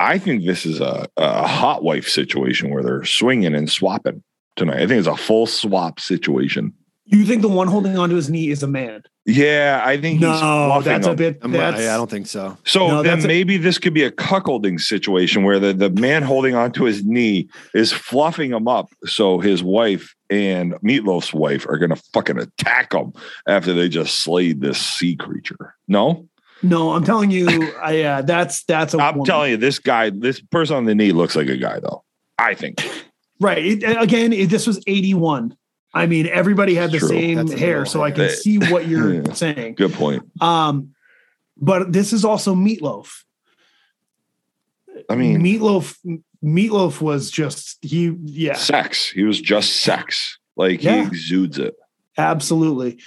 I think this is a, a hot wife situation where they're swinging and swapping tonight. I think it's a full swap situation. You think the one holding onto his knee is a man? Yeah, I think No, fluffing that's a bit. I'm, That's, I, I don't think so. So No, then that's a- maybe this could be a cuckolding situation where the, the man holding onto his knee is fluffing him up so his wife and Meatloaf's wife are gonna fucking attack him after they just slayed this sea creature. No, no. I'm telling you, I uh, that's that's a. I'm woman. telling you, this guy, this person on the knee looks like a guy though. I think. Right. It, again, it, this was 81. I mean, everybody had the True. same That's hair, so I can hair. see what you're Yeah. saying. Good point. Um, but this is also Meatloaf. I mean, Meatloaf. Meatloaf was just he. Yeah, sex. He was just sex. Like Yeah. he exudes it. absolutely.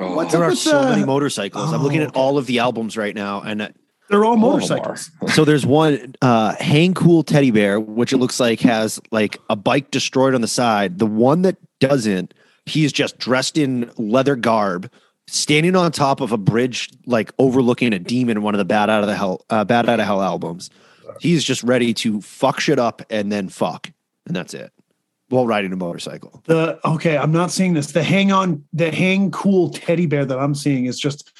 Oh. What's There are so the- many motorcycles. I'm looking Oh, at okay. all of the albums right now, and uh, They're all All of them are. motorcycles. so there's one uh, Hang Cool Teddy Bear, which it looks like has like a bike destroyed on the side. The one that doesn't, he's just dressed in leather garb, standing on top of a bridge, like overlooking a demon one of the Bat Out of the Hell, uh, Bat Out of Hell albums. He's just ready to fuck shit up and then fuck, and that's it. While riding a motorcycle. The okay, I'm not seeing this. The hang on, the hang cool teddy bear that I'm seeing is just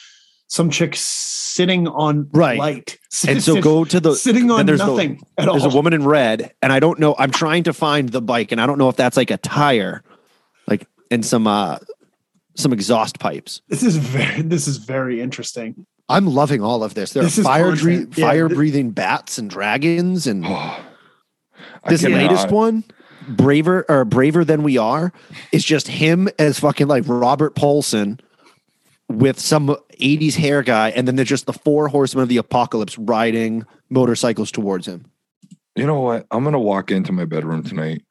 some chick sitting on Right. light. And so go to the sitting on there's the- nothing at all. There's a woman in red, and I don't know. I'm trying to find the bike, and I don't know if that's like a tire, like and some uh some exhaust pipes. This is very this is very interesting. I'm loving all of this. There This are fire content. dre- Yeah, fire th- breathing bats and dragons, and this latest one, braver or braver than we are, is just him as fucking like Robert Paulson with some 80s hair guy, and then there's just the four horsemen of the apocalypse riding motorcycles towards him. You know what? I'm gonna walk into my bedroom tonight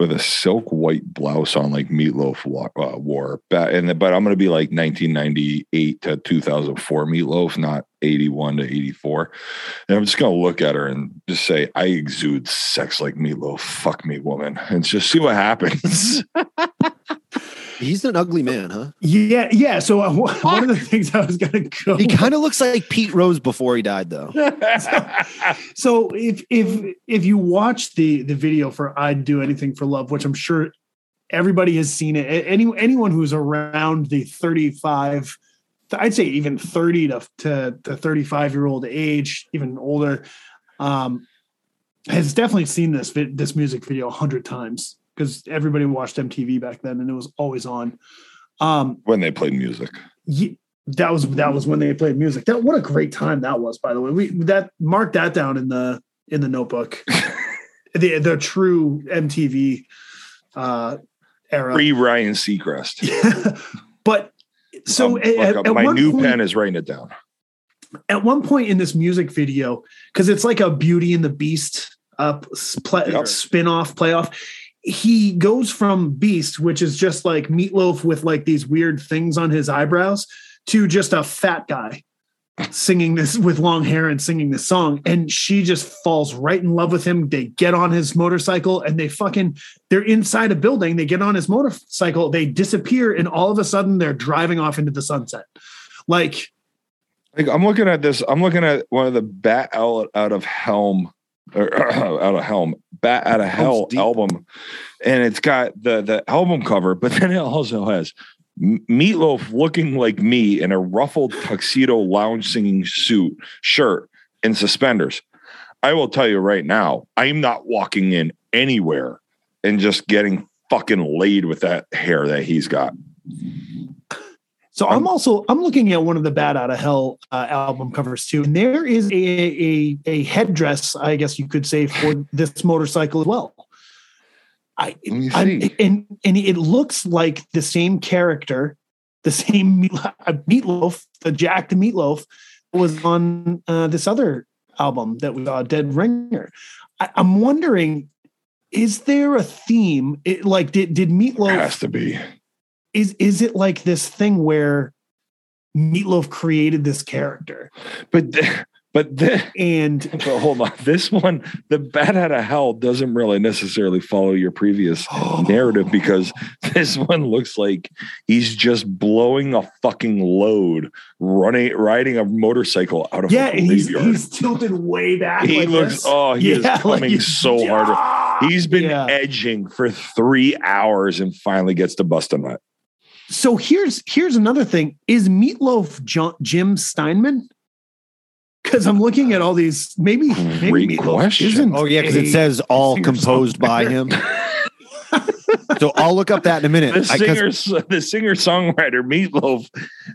with a silk white blouse on, like Meatloaf uh, wore. Ba- And but I'm gonna be like 1998 to 2004 Meatloaf, not 81 to 84. And I'm just gonna look at her and just say, "I exude sex like Meatloaf. Fuck me, woman," and just see what happens. He's an ugly man, huh? Yeah, yeah. So uh, one one of the things I was gonna go. He kind of looks like Pete Rose before he died, though. So if if if you watch the the video for "I'd Do Anything for Love," which I'm sure everybody has seen it, any anyone who's around the 35, I'd say even 30 to to, to 35 year old age, even older, um, has definitely seen this this music video a hundred times because everybody watched MTV back then and it was always on. Um, when they played music. Ye- that was that was when they played music. That what a great time that was. By the way, we that mark that down in the in the notebook. the the true MTV uh, era. Pre Ryan Seacrest. but so Um, at, at- my new point, pen is writing it down. at one point in this music video, because it's like a Beauty and the Beast uh, play, Yep. spin-off playoff. He goes from Beast, which is just like meatloaf with like these weird things on his eyebrows, to just a fat guy singing this with long hair and singing this song. And she just falls right in love with him. They get on his motorcycle and they fucking they're inside a building. They get on his motorcycle, they disappear, and all of a sudden they're driving off into the sunset. Like Like, I'm looking at this. I'm looking at one of the Bat out, out of Helm or out of Helm Bat out of Hell album, and it's got the the album cover, but then it also has Meatloaf looking like me in a ruffled tuxedo lounge singing suit, shirt, and suspenders. I will tell you right now, I'm not walking in anywhere and just getting fucking laid with that hair that he's got. So I'm also I'm looking at one of the Bat Out of Hell uh, album covers too, and there is a, a a headdress, I guess you could say, for this motorcycle as well. I, Let me I see. and and it looks like the same character, the same meat, uh, meatloaf, the Jack the Meatloaf was on uh, this other album that we saw, Dead Ringer. I, I'm wondering, is there a theme? It, like, did did Meatloaf has to be. is is it like this thing where Meatloaf created this character But but th- and But hold on, this one, the bat out of hell, doesn't really necessarily follow your previous oh. narrative because this one looks like he's just blowing a fucking load, running, riding a motorcycle out of yeah, and he's he's tilted way back. he like looks, this. oh, he Yeah, is like coming he's- so hard. He's been Yeah. edging for three hours and finally gets to bust a nut. So here's here's another thing: is Meatloaf Jo- Jim Steinman? Because I'm looking at all these. Maybe maybe Great Meatloaf question. isn't. Oh yeah, because it says all composed by him. so I'll look up that in a minute. The I- singer, the singer songwriter Meatloaf,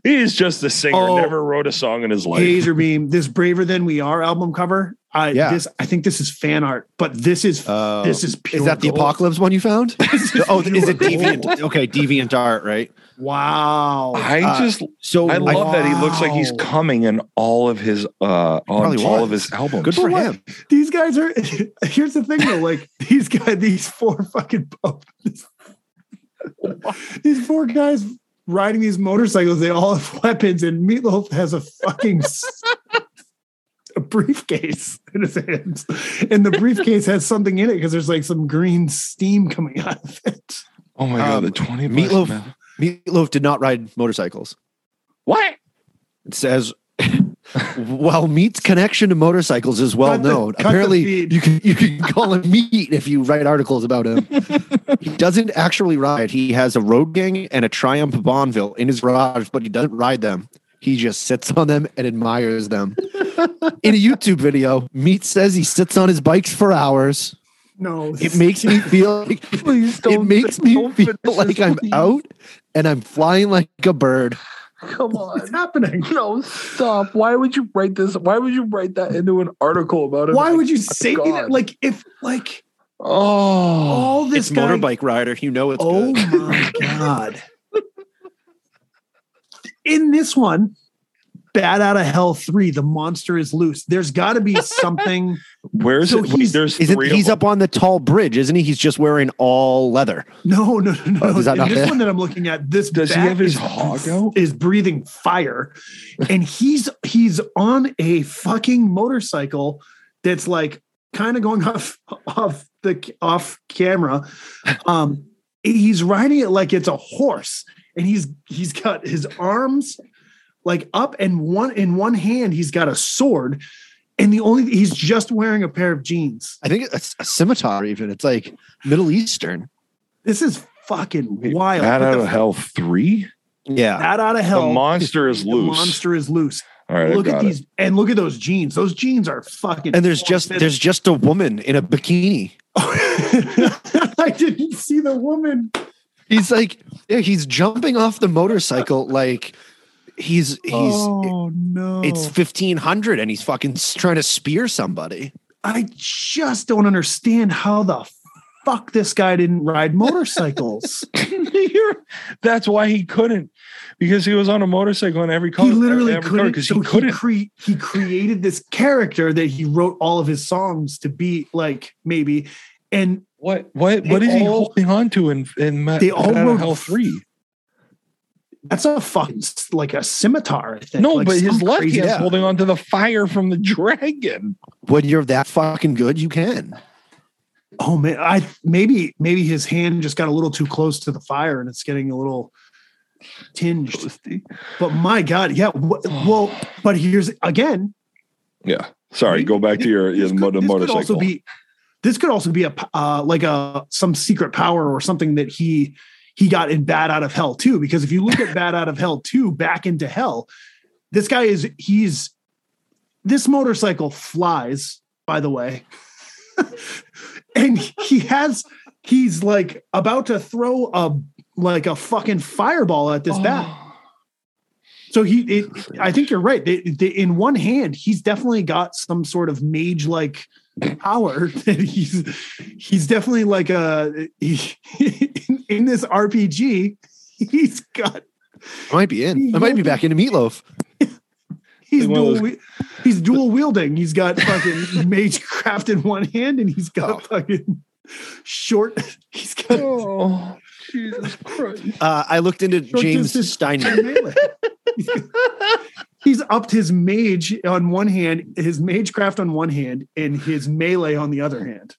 he is just a singer. Oh. never wrote a song in his life. Hazer Beam, this "Braver Than We Are" album cover. I Yeah. this I think this is fan art, but this is Oh. this is pure is that the apocalypse one you found? Is oh, is it deviant? gold. Okay, deviant art, right? Wow. I Uh, just So I love that he looks like he's coming in all of his uh on Probably all was. of his albums. good for what? him. these guys are here's the thing though, like these guys, these four fucking these four guys riding these motorcycles, they all have weapons, and Meatloaf has a fucking s- a briefcase in his hands. And the briefcase has something in it because there's like some green steam coming out of it. Oh my god, Um, the 20 Meatloaf- plus. Meatloaf did not ride motorcycles. What? It says, while Meat's connection to motorcycles is well Cut known, the apparently you can you can call him Meat if you write articles about him. he doesn't actually ride. He has a road gang and a Triumph Bonneville in his garage, but he doesn't ride them. He just sits on them and admires them. in a YouTube video, Meat says he sits on his bikes for hours. No, It makes me feel like Please it makes me don't feel finish this, like I'm please. out and I'm flying like a bird. Come what's on. happening. No, stop. Why would you write this? Why would you write that into an article about it? Why would you say God. that? Like if like Oh, all this it's guy motorbike rider. You know it's Oh good. my god. In this one, Bat Out of Hell 3, the monster is loose. There's got to be something. where's So it? Wait, he's- there's Isn't three he's up on the tall bridge, isn't he? He's just wearing all leather. No, no, no, no. Oh, is that not this it? one that I'm looking at, this Does he have his is- hog out? Is breathing fire, and he's he's on a fucking motorcycle that's like kind of going off off the off camera. Um, he's riding it like it's a horse, and he's he's got his arms like up, and one in one hand he's got a sword, and the only he's just wearing a pair of jeans. I think it's a scimitar. Even it's like Middle Eastern. This is fucking Wait, wild. Bat But out the- of hell three. Yeah, Bat out of hell. The monster is loose. the loose. monster is loose. All right, look at got these and look at those jeans. Those jeans are fucking. and there's just there's just a woman in a bikini. I didn't see the woman. He's like, yeah, he's jumping off the motorcycle like he's he's. oh no! It's fifteen hundred, and he's fucking trying to spear somebody. I just don't understand how the fuck this guy didn't ride motorcycles? That's why he couldn't, because he was on a motorcycle in every car. he literally every couldn't because so he couldn't. cre- he created this character that he wrote all of his songs to be like maybe and What what They what is he holding on to in in Ma- They all Bat Out of wrote- Hell three? that's a fucking like a scimitar i think No, Like but his some left crazy- hand's yeah. holding on to the fire from the dragon. When you're that fucking good, you can. oh man i maybe maybe his hand just got a little too close to the fire and it's getting a little tinged but my god yeah wh- well but here's again Yeah. Sorry, go back to your, your this could- mo- the this could motorcycle. also be this could also be a uh, like a some secret power or something that he he got in Bat Out of Hell too. Because if you look at Bat Out of Hell two, Back into Hell, this guy is he's this motorcycle flies. By the way, and he has he's like about to throw a like a fucking fireball at this bat. So he, it, I think you're right. They, they, in one hand, he's definitely got some sort of mage-like power. That he's he's definitely like a he, in, in this RPG. He's got I might be in. I might be back into meatloaf. he's Like dual those- he's dual wielding. He's got fucking mage craft in one hand, and he's got Oh. fucking short. He's got Oh, Jesus Christ. Uh, I looked into short James distance Steinman. Melee. He's- He's upped his mage on one hand, his magecraft on one hand, and his melee on the other hand.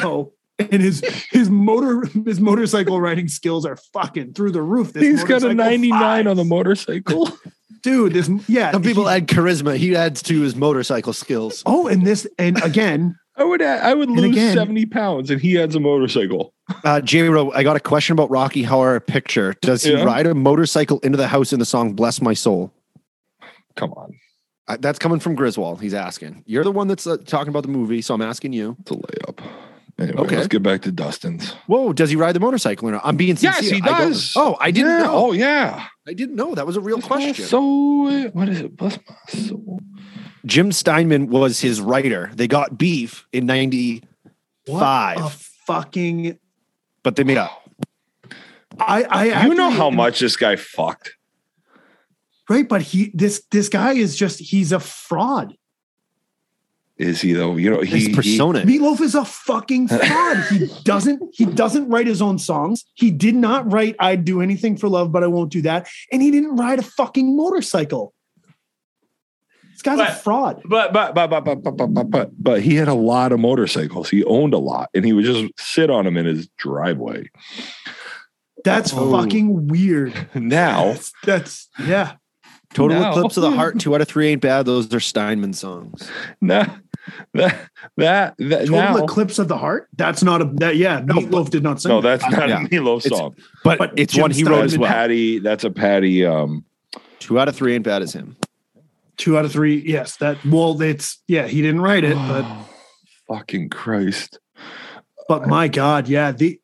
So, and his his motor his motorcycle riding skills are fucking through the roof. This He's got a motorcycle 99 on the motorcycle. dude. This yeah. Some people he- add charisma. He adds to his motorcycle skills. oh, and this and again, I would add, I would lose again- 70 pounds and he adds a motorcycle. Uh, J Ro, I got a question about Rocky Horror Picture. Does he Yeah. ride a motorcycle into the house in the song "Bless My Soul"? Come on. Uh, that's coming from Griswold. He's asking. You're the one that's uh, talking about the movie, so I'm asking you. It's a layup. Anyway, Okay. let's get back to Dustin's. Whoa, does he ride the motorcycle or not? I'm being sincere. Yes, he I does. oh, I didn't Yeah. know. Oh, yeah. I didn't know. That was a real question. So, what is it? Bless my soul. Jim Steinman was his writer. They got beef in '95, what a fucking. but they made up. I I You know how much this guy fucked. Right? But he this this guy is just he's a fraud. Is he though? You know, he, His he persona. Meatloaf is a fucking fraud. he doesn't he doesn't write his own songs. He did not write I'd do anything for love, but I won't do that. And he didn't ride a fucking motorcycle. This guy's a fraud. But but but but but but but but but but he had a lot of motorcycles. He owned a lot, and he would just sit on them in his driveway. That's Oh. fucking weird. Now, That's, that's yeah. Total No. Eclipse of the Heart. Two out of three ain't bad. Those are Steinman songs. now that that, that Total now, eclipse of the heart. That's not a that yeah. Meatloaf did not sing. no, that. that's not Yeah. a Meatloaf It's- song. But, But it's Jim one he wrote as That's well. Patty. That's a Patty. Um, Two out of three ain't bad as him. two out of three. Yes, that well, it's yeah. He didn't write it, but fucking Christ. but my God, yeah. The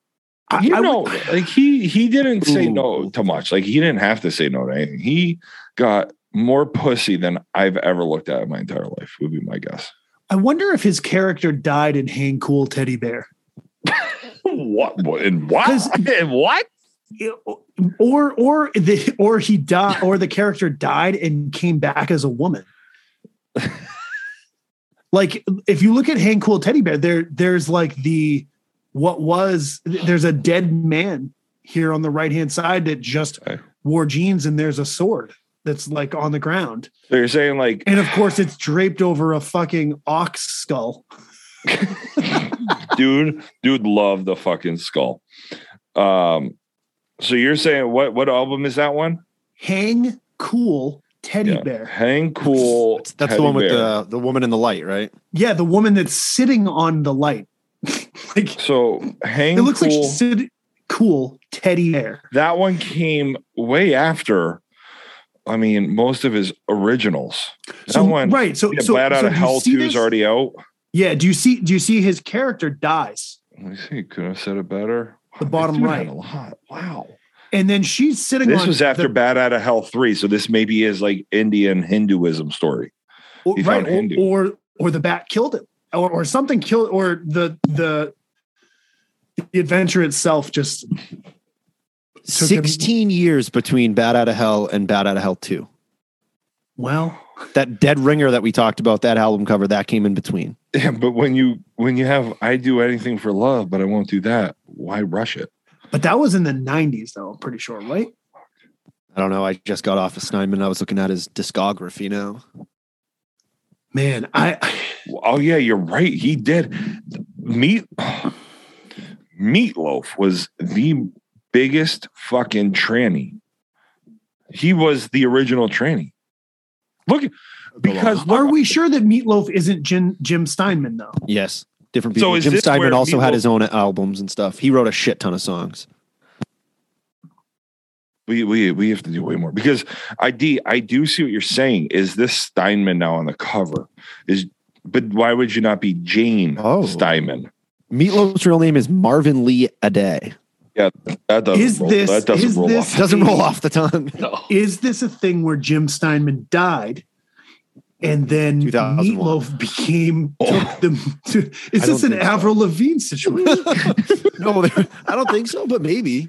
I, you I know, would- like he he didn't say Ooh. no to much. Like he didn't have to say no to anything. He got more pussy than I've ever looked at in my entire life. Would be my guess. I wonder if his character died in Hang Cool Teddy Bear. What? and what? And what? Or or the or he died or the character died and came back as a woman. like if you look at Hang Cool Teddy Bear, there there's like the what was there's a dead man here on the right hand side that just wore jeans and there's a sword that's like on the ground. So you're saying like, And of course it's draped over a fucking ox skull. dude, dude, love the fucking skull. Um, so you're saying what? What album is that one? Hang Cool Teddy Yeah. Bear. Hang cool. That's, that's the Teddy one with Bear. the the woman in the light, right? Yeah, the woman that's sitting on the light. like So hang it looks cool. like she's sitting cool teddy bear. that one came way after. I mean, most of his originals. So one, right, so so, Bad Out so of Hell Two is already out. Yeah, do you see do you see his character dies? Let me see. Could have said it better. The Wow, bottom right. A lot. Wow. And then she's sitting This was after the, Bat Out of Hell Three, so this maybe is like Indian Hinduism story. or, right or, Hindu. or or the bat killed him. Or or something killed or the the the adventure itself just Took him- 16 years between Bat Out of Hell and Bat Out of Hell 2. well That Dead Ringer that we talked about, that album cover, that came in between. Yeah, but when you when you have I do anything for love, but I won't do that. Why rush it? but that was in the 90s though i'm pretty sure right I don't know. I just got off of Steinman. I was looking at his discography now. man i Oh yeah, you're right. He did. Meat Meatloaf was the biggest fucking tranny. He was the original tranny. Look, because are we sure that meatloaf isn't jim, jim steinman though Yes. Different people. is Jim Steinman where also had his own albums and stuff. He wrote a shit ton of songs. we we we have to do way more because I d I do see what you're saying. Is this Steinman now on the cover? Is but why would you not be Jane Oh. Steinman? Meatloaf's real name is Marvin Lee Aday. Yeah, that doesn't Is roll, this- that doesn't is roll this- off. Doesn't roll off the tongue. No. is this a thing where jim steinman died and then meatloaf became Oh. took them to, is this an think so. avril lavigne situation no, I don't think so, but maybe.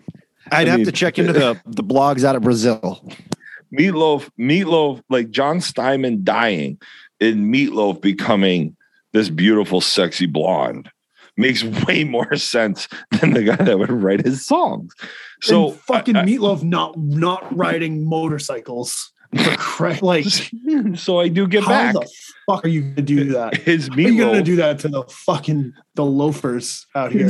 I'd I have mean- to check into the, the blogs out of Brazil. Meatloaf, Meatloaf, like John Steinman dying and Meatloaf becoming this beautiful, sexy blonde makes way more sense than the guy that would write his songs. So and fucking I- I- meatloaf not not riding motorcycles Christ, like so I do get how back. the fuck are you gonna do that His How are you gonna do that to the fucking the loafers out here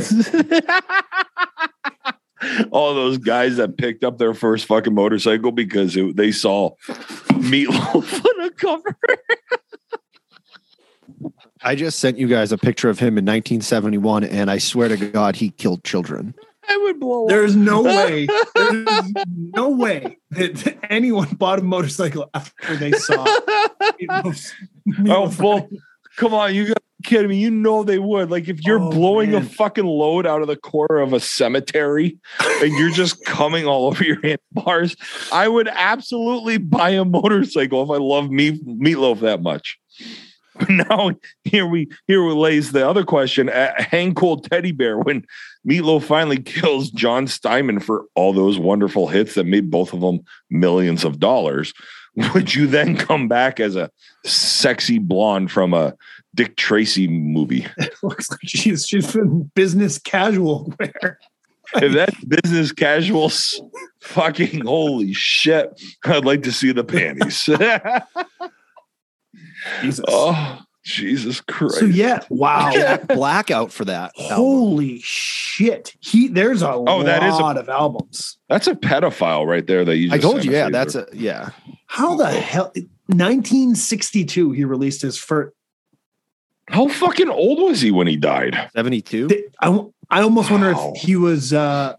All those guys that picked up their first fucking motorcycle because it, they saw Meatloaf on a cover. I just sent you guys a picture of him in 1971, and I swear to God, he killed children. I would blow up. there's no way there's no way that anyone bought a motorcycle after they saw Meatloaf's- Oh, Meatloaf well, come on, you got kidding me. You know they would. Like if you're Oh, blowing a fucking load out of the corner of a cemetery and you're just coming all over your handlebars, I would absolutely buy a motorcycle if I love meat meatloaf that much. Now here we here lays the other question: uh, Hang Cold Teddy Bear when Meatloaf finally kills John Steinman for all those wonderful hits that made both of them millions of dollars. Would you then come back as a sexy blonde from a Dick Tracy movie? looks like she's she's in business casual wear If that's business casuals, fucking holy shit! I'd like to see the panties. Jesus. oh, Jesus Christ! so yeah wow Jack Blackout for that. album. Holy shit! He there's a Oh, that is a- lot of albums. That's a pedophile right there. That you. Just I told you, yeah, Caesar. that's a yeah. How the hell? 1962, he released his first. How fucking old was he when he died? 72. I, I almost wonder Wow. if he was. uh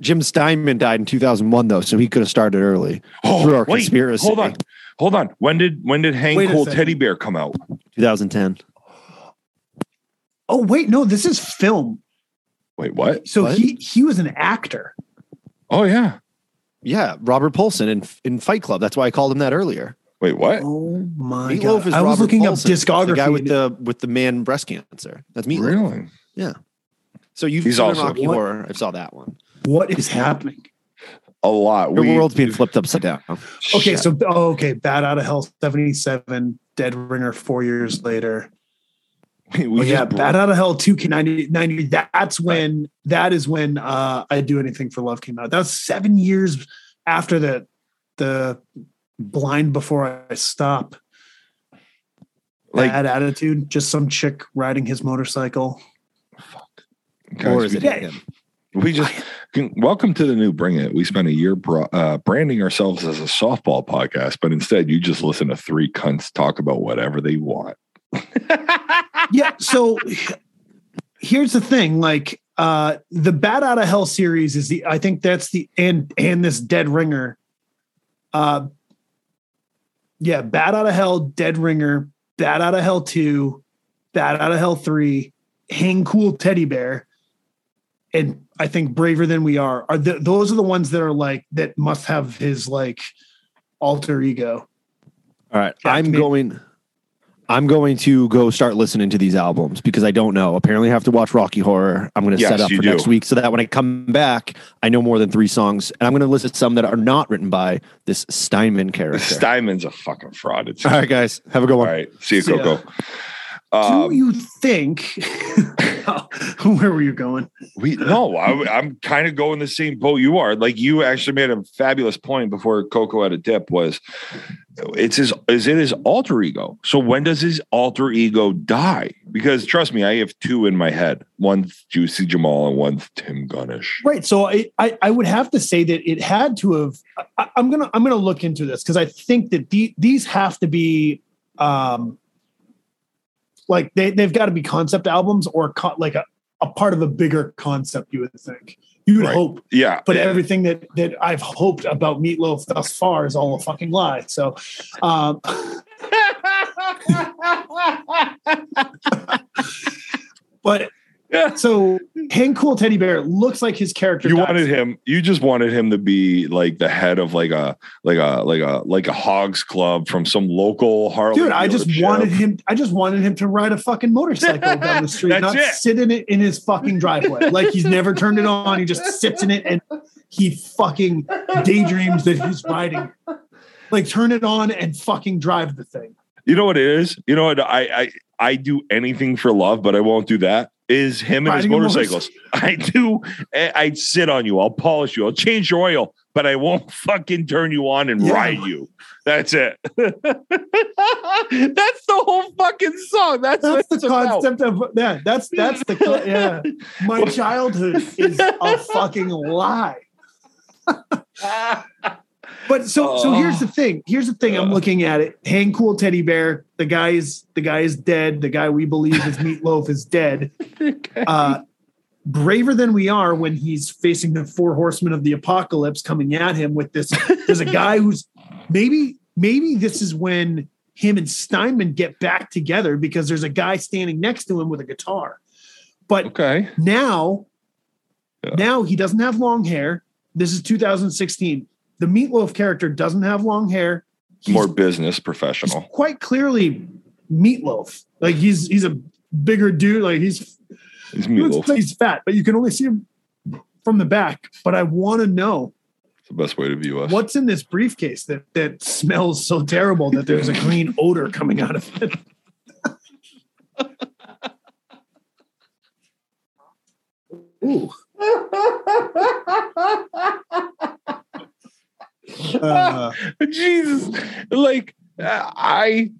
Jim Steinman died in 2001, though, so he could have started early. Through our conspiracy. Hold on, hold on. When did when did Hang Wait a Cool second. Teddy Bear come out? 2010. Oh wait, no, this is film. Wait, what? So What? he he was an actor. Oh yeah. Yeah, Robert Paulson in in Fight Club. That's why I called him that earlier. Wait, what? Oh my Meatloaf god! is I was Robert looking Paulson, up discography. The guy with the with the man breast cancer. That's Meatloaf. Really? Yeah. So you've He's seen also- Rocky What? Horror. I saw that one. what is happening? A lot. The We- world's being flipped upside down. Okay, Shit. so oh, okay, Bat Out of Hell, 77, Dead Ringer, four years later. we oh, yeah, just- Bat Out of Hell 2 90, 90 That's when that is when uh I Do Anything for Love came out. That was seven years after the the Blind Before I Stop. like Bad attitude, just some chick riding his motorcycle. guys, or is it Yeah. him? We just can, welcome to the new Bring It. We spent a year uh, branding ourselves as a softball podcast, but instead you just listen to three cunts talk about whatever they want. yeah so here's the thing like uh the bat out of hell series is the i think that's the and and this dead ringer uh yeah bat out of hell dead ringer bat out of hell 2 bat out of hell 3 hang cool teddy bear and i think braver than we are are the, those are the ones that are like that must have his like alter ego All right. I'm made- going I'm going to go start listening to these albums because I don't know. Apparently, I have to watch Rocky Horror. I'm going to Yes, set up for do. next week so that when I come back, I know more than three songs, and I'm going to listen to some that are not written by this Steinman character. Steinman's a fucking fraud. It's All right, guys, have a good one. right. See you, See. Coco. Um, Do you think? where were you going? We no, I, I'm kind of going the same boat you are. Like you actually made a fabulous point before Coco had a dip. Was it's his is it his alter ego? So when does his alter ego die? Because trust me, I have two in my head. One's Juicy Jamal and one's Tim Gunnish. Right. So I, I, I would have to say that it had to have. I, I'm gonna I'm gonna look into this because I think that the, these have to be, um, like they they've got to be concept albums or co- like a, a part of a bigger concept. You would think. You would Right. hope, Yeah, but everything that that I've hoped about Meatloaf thus far is all a fucking lie. So, um, but Yeah. so Hang Cool Teddy Bear looks like his character. you dies. wanted him. You just wanted him to be like the head of like a like a like a like a hogs club from some local Harley. Dude, I just wanted him. I just wanted him to ride a fucking motorcycle down the street, not it. sit in it in his fucking driveway. Like he's never turned it on. He just sits in it and he fucking daydreams that he's riding. Like turn it on and fucking drive the thing. You know what it is? You know what? I I I do anything for love, but I won't do that. Is him and his Riding motorcycles. I do. I- I'd sit on you. I'll polish you. I'll change your oil, but I won't fucking turn you on and Yeah. ride you. That's it. That's the whole fucking song. That's, That's the it's about. concept of yeah. That's that's the yeah. My childhood is a fucking lie. But so so here's the thing. Here's the thing. I'm looking at it. Hang cool teddy bear. The guy is the guy is dead. The guy we believe is meatloaf is dead. Uh braver than we are when he's facing the four horsemen of the apocalypse coming at him with this. There's a guy who's maybe maybe this is when him and Steinman get back together because there's a guy standing next to him with a guitar. But Okay. now, Yeah. now he doesn't have long hair. This is 2016. The Meatloaf character doesn't have long hair. He's, More business he's professional. quite clearly Meatloaf. Like he's he's a bigger dude. Like he's He's meatloaf. he's fat, but you can only see him from the back. But I want to know It's the best way to view us. what's in this briefcase that that smells so terrible that there's a green odor coming out of it. Ooh. Uh, Jesus, like I,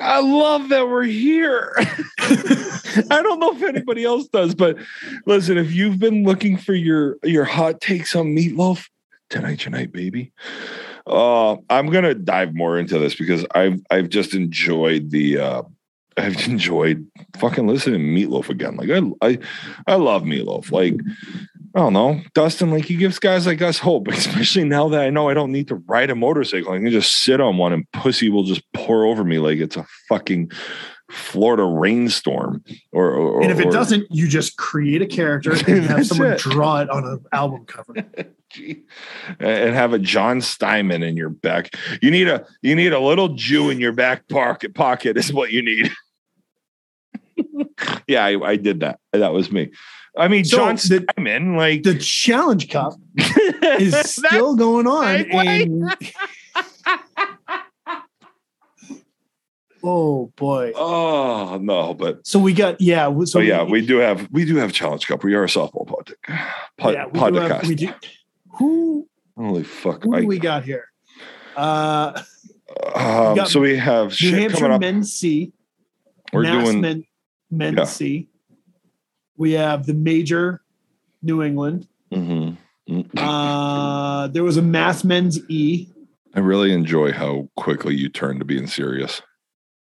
I love that we're here. I don't know if anybody else does, but listen, if you've been looking for your your hot takes on meatloaf, tonight, tonight, baby. Uh, I'm gonna dive more into this because I've I've just enjoyed the uh, I've enjoyed fucking listening to Meatloaf again. Like I I I love Meatloaf. Like I don't know, Dustin. Like he gives guys like us hope, especially now that I know I don't need to ride a motorcycle. I can just sit on one and pussy will just pour over me like it's a fucking Florida rainstorm. Or, or and if it or- doesn't, you just create a character and have someone it. draw it on an album cover. And have a John Steinman in your back. You need a you need a little Jew in your back pocket pocket is what you need. yeah, I, I did that. That was me. I mean, So John the- like The Challenge Cup is still going on. And oh boy. oh no, but So we got yeah. So so yeah, we do have we do have Challenge Cup. We are a softball podcast. Pod, yeah, we do have- podcast. we do- Who Holy fuck! who I- do we got here? Uh, um, got so we have New Hampshire coming up. men's C. We're Mass doing men, men's Yeah. C. We have the major New England. Mhm. Mm. Uh, there was a mass men's E. I really enjoy how quickly you turn to being serious.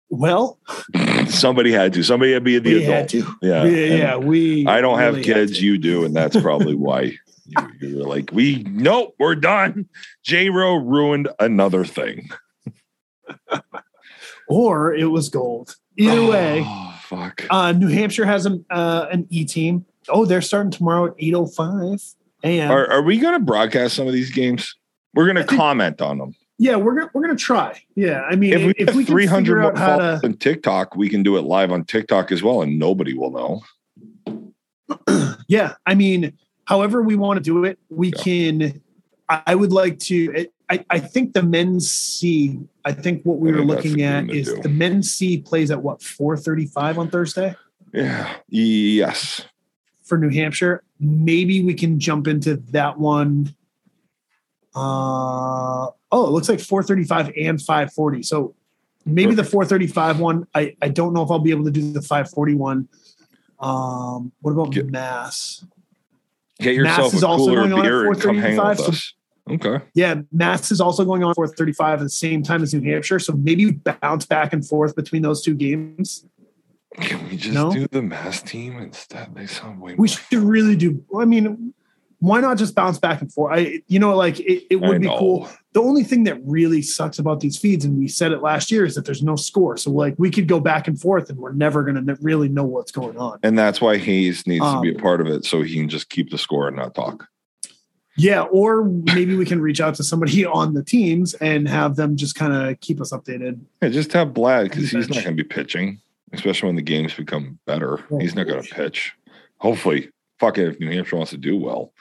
Well, Somebody had to. Somebody had to be the adult. Yeah. We- yeah, we. I don't have really had kids. You do, and that's probably why you, you were like, "We nope, we're done." J. Row ruined another thing. or it was gold. Either way, oh, fuck. uh, New Hampshire has an uh, an E team. Oh, they're starting tomorrow at eight oh five a.m. Are, are we going to broadcast some of these games? We're going to comment on them. Yeah, we're gonna we're gonna try. Yeah, I mean, If we if we 300 figure more out how followers to, on TikTok, we can do it live on TikTok as well, and nobody will know. yeah, I mean, however we want to do it, we Yeah. can. I, would like to. I, I think the men's C. I think what we were looking at is do. the men's C plays at what four thirty five on Thursday Yeah. Yes. for New Hampshire. Maybe we can jump into that one. Uh oh, it looks like 435 and 540. So maybe the 435 one. I, I don't know if I'll be able to do the five forty one. Um, what about Get- Mass? Get Mass yourself is a also cooler going on at beer and come hang with 4:35, so- us. Okay. Yeah, Mass is also going on 435 at the same time as New Hampshire. So maybe we bounce back and forth between those two games. Can we just No? do the mass team instead? They sound way more. We should really do. I mean, why not just bounce back and forth? I, you know, like it, it I would be know. cool. The only thing that really sucks about these feeds, and we said it last year, is that there's no score. So like we could go back and forth, and we're never going to really know what's going on. And that's why Hayes needs to be a Um, part of it so he can just keep the score and not talk. Yeah, or maybe we can reach out to somebody on the teams and have them just kind of keep us updated. Yeah, just have Blad because he's not going to be pitching, especially when the games become better. Oh, he's not going to pitch. Hopefully, fuck it, if New Hampshire wants to do well.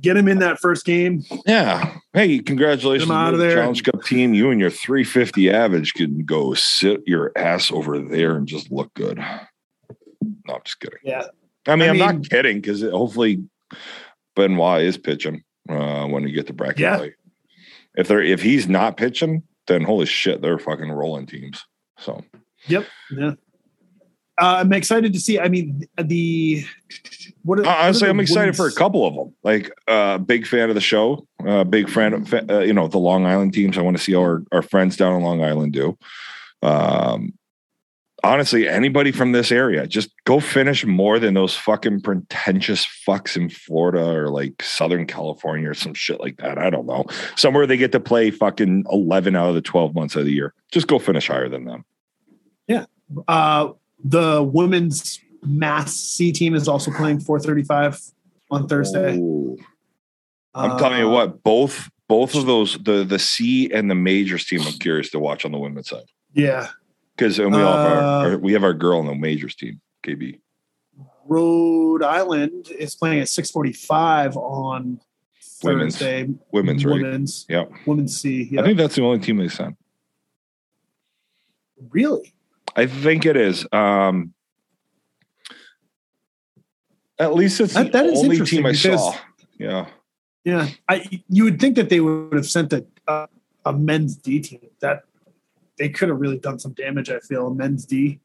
Get him in that first game. Yeah. Hey, congratulations Get 'em out to of there. Challenge Cup team. You and your 350 average can go sit your ass over there and just look good. No, I'm just kidding. Yeah, I mean, I I am not kidding because hopefully Benoit is pitching uh, when you get to bracket Yeah. play. If they're if he's not pitching, then holy shit, they're fucking rolling teams. So Yep. Yeah. Uh, I'm excited to see. I mean, the what? are- honestly, what I'm excited for a couple of them. Like, uh, big fan of the show. Uh, big fan of uh, you know the Long Island teams. I want to see how our our friends down in Long Island do. Um, honestly, anybody from this area, just go finish more than those fucking pretentious fucks in Florida or like Southern California or some shit like that. I don't know. Somewhere they get to play fucking 11 out of the 12 months of the year. Just go finish higher than them. Yeah. Uh, the women's mass C team is also playing 435 on Thursday. Ooh. I'm telling you Uh, what, both both of those, the the C and the majors team, I'm curious to watch on the women's side Yeah. Because we all have our, Uh, our- we have our girl on the majors team, KB. Rhode Island is playing at 645 on Women's. Thursday. Women's, right? Women's. Yeah. Women's C. I Yeah. think that's the only team they sent. really? I think it is. Um, at least it's That- the that is only interesting team I saw. Yeah. Yeah. I you would think that they would have sent a a, a men's D team. That they could have really done some damage, I feel, men's D.